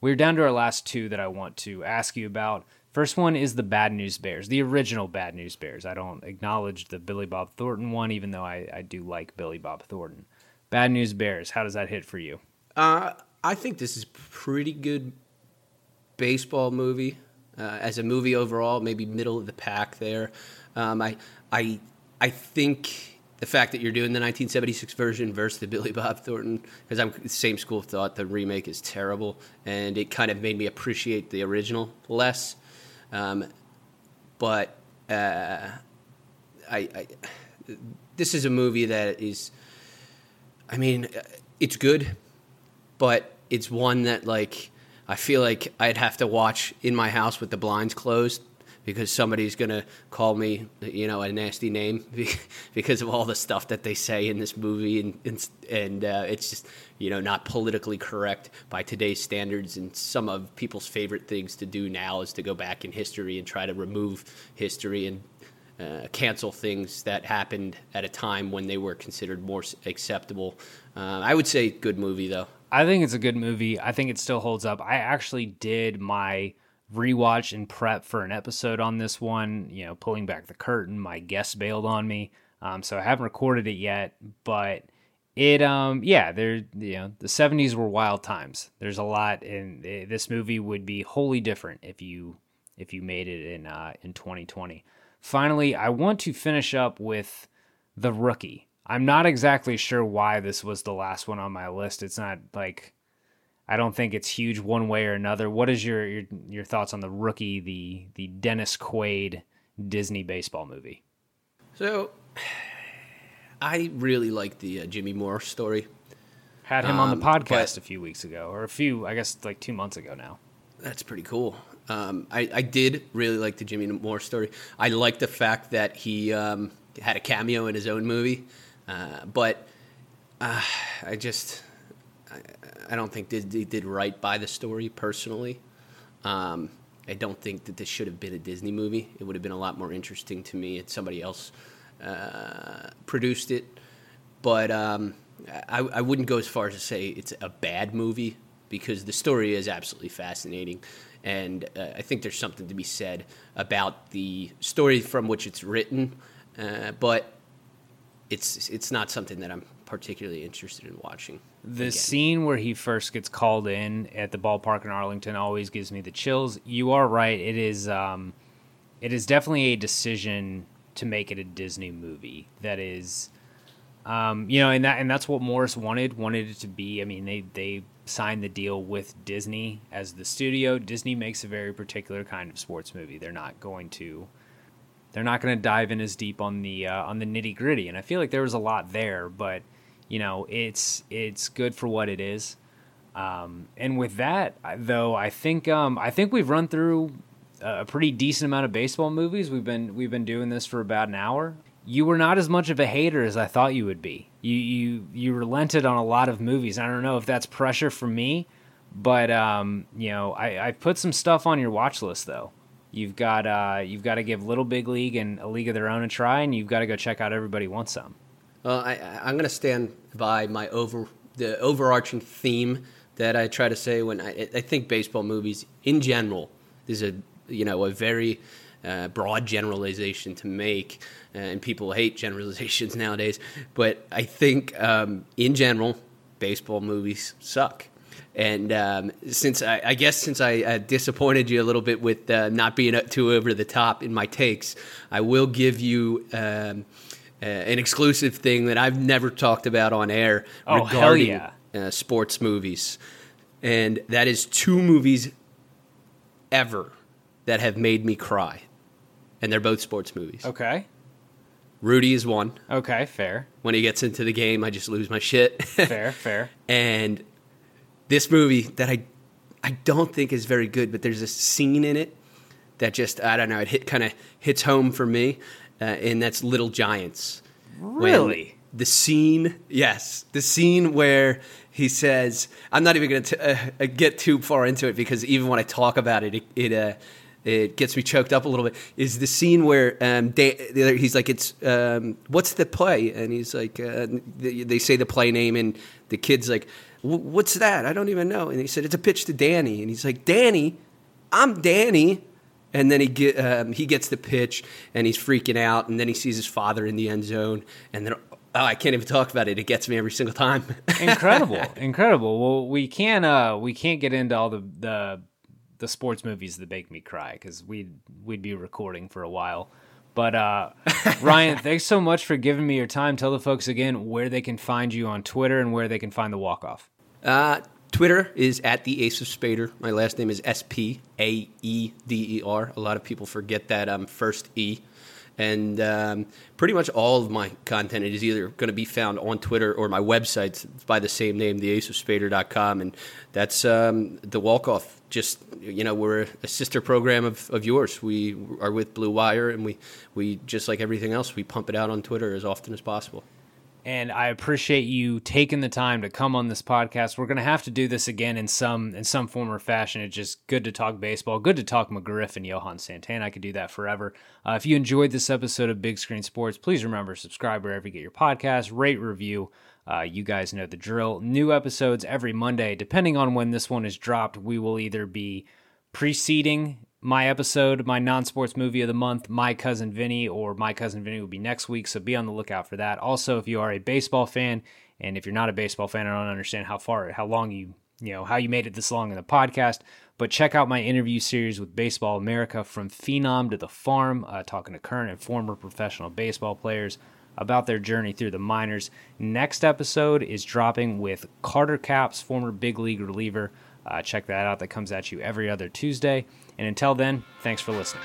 D: We're down to our last two that I want to ask you about. First one is the Bad News Bears, the original Bad News Bears. I don't acknowledge the Billy Bob Thornton one, even though I, I do like Billy Bob Thornton. Bad News Bears, how does that hit for you?
E: Uh, I think this is pretty good baseball movie uh, as a movie overall. Maybe middle of the pack there. Um, I I I think the fact that you're doing the 1976 version versus the Billy Bob Thornton because I'm same school of thought. The remake is terrible, and it kind of made me appreciate the original less. Um, but uh, I, I this is a movie that is. I mean, it's good, but it's one that like I feel like I'd have to watch in my house with the blinds closed because somebody's gonna call me, you know, a nasty name because of all the stuff that they say in this movie, and and, and uh, it's just you know not politically correct by today's standards. And some of people's favorite things to do now is to go back in history and try to remove history and uh, cancel things that happened at a time when they were considered more acceptable. Uh, I would say good movie though.
D: I think it's a good movie. I think it still holds up. I actually did my rewatch and prep for an episode on this one. You know, pulling back the curtain, my guest bailed on me, um, so I haven't recorded it yet. But it, um, yeah, there, you know, the '70s were wild times. There's a lot, and eh, this movie would be wholly different if you if you made it in uh, in 2020. Finally, I want to finish up with the rookie. I'm not exactly sure why this was the last one on my list. It's not like I don't think it's huge one way or another. What is your your, your thoughts on the rookie, the the Dennis Quaid Disney baseball movie?
E: So I really like the uh, Jim Morris story.
D: Had him on the
E: Um,
D: podcast a few weeks ago, or a few, I guess, like two months ago now.
E: That's pretty cool. Um, I, I did really like the Jim Morris story. I like the fact that he um, had a cameo in his own movie, uh, but I just, I, don't think Disney did right by the story personally. Um, I don't think that this should have been a Disney movie. It would have been a lot more interesting to me if somebody else uh, produced it. But um, I, I wouldn't go as far as to say it's a bad movie because the story is absolutely fascinating. And uh, I think there's something to be said about the story from which it's written. Uh, but it's it's not something that I'm particularly interested in watching.
D: The
E: again.
D: scene where he first gets called in at the ballpark in Arlington always gives me the chills. You are right; it is um, it is definitely a decision to make it a Disney movie. That is, um, you know, and that and that's what Morris wanted wanted it to be. I mean, they they signed the deal with Disney as the studio. Disney makes a very particular kind of sports movie. They're not going to they're not going to dive in as deep on the uh, on the nitty gritty. And I feel like there was a lot there, but you know, it's it's good for what it is. Um, and with that, though, I think um, I think we've run through a pretty decent amount of baseball movies. We've been we've been doing this for about an hour. You were not as much of a hater as I thought you would be. You you you relented on a lot of movies. I don't know if that's pressure from me, but um, you know, I, I put some stuff on your watch list though. You've got uh, you've got to give Little Big League and a League of Their Own a try, and you've got to go check out Everybody Wants Some.
E: I, I'm going to stand by my over the overarching theme that I try to say when I, I think baseball movies in general is a you know a very uh, broad generalization to make, uh, and people hate generalizations nowadays. But I think um, in general, baseball movies suck. And um, since I, I, guess since I disappointed you a little bit with uh, not being too over the top in my takes, I will give you um, uh, an exclusive thing that I've never talked about on air
D: oh,
E: regarding
D: yeah.
E: Uh, sports movies, and that is two movies ever that have made me cry, and they're both sports movies.
D: Okay.
E: Rudy is one.
D: Okay, fair.
E: When he gets into the game, I just lose my shit.
D: fair, fair.
E: And this movie that I I don't think is very good, but there's a scene in it that just I don't know it hit kind of hits home for me, uh, and that's Little Giants.
D: Really,
E: the scene, yes, the scene where he says, "I'm not even going to uh, get too far into it because even when I talk about it, it." it uh, it gets me choked up a little bit. Is the scene where um, they, he's like, "It's um, what's the play?" And he's like, uh, they, they say the play name, and the kid's like, what's that? I don't even know. And he said, it's a pitch to Danny. And he's like, Danny? I'm Danny. And then he get, um, he gets the pitch and he's freaking out. And then he sees his father in the end zone. And then, oh, I can't even talk about it. It gets me every single time.
D: incredible, incredible. Well, we can't uh, we can't get into all the the, the sports movies that make me cry because we'd we'd be recording for a while. But uh, Ryan, thanks so much for giving me your time. Tell the folks again where they can find you on Twitter and where they can find the walk off.
E: Uh, Twitter is at the Ace of Spader. My last name is S P A E D E R. A lot of people forget that um, first E. And um, pretty much all of my content is either going to be found on Twitter or my website by the same name, theaceofspader.com. And that's um, the walk off. Just, you know, we're a sister program of, of yours. We are with Blue Wire, and we, we, just like everything else, we pump it out on Twitter as often as possible
D: and I appreciate you taking the time to come on this podcast. We're going to have to do this again in some in some form or fashion. It's just good to talk baseball, good to talk McGriff and Johan Santana. I could do that forever. Uh, if you enjoyed this episode of Big Screen Sports, please remember subscribe wherever you get your podcast, rate, review. Uh, you guys know the drill. New episodes every Monday. Depending on when this one is dropped, we will either be preceding my episode, my non sports movie of the month, My Cousin Vinny, or My Cousin Vinny will be next week. So be on the lookout for that. Also, if you are a baseball fan, and if you're not a baseball fan, I don't understand how far, how long you, you know, how you made it this long in the podcast. But check out my interview series with Baseball America from Phenom to the Farm, uh, talking to current and former professional baseball players about their journey through the minors. Next episode is dropping with Carter Capps, former big league reliever. Uh, check that out. That comes at you every other Tuesday. And until then, thanks for listening.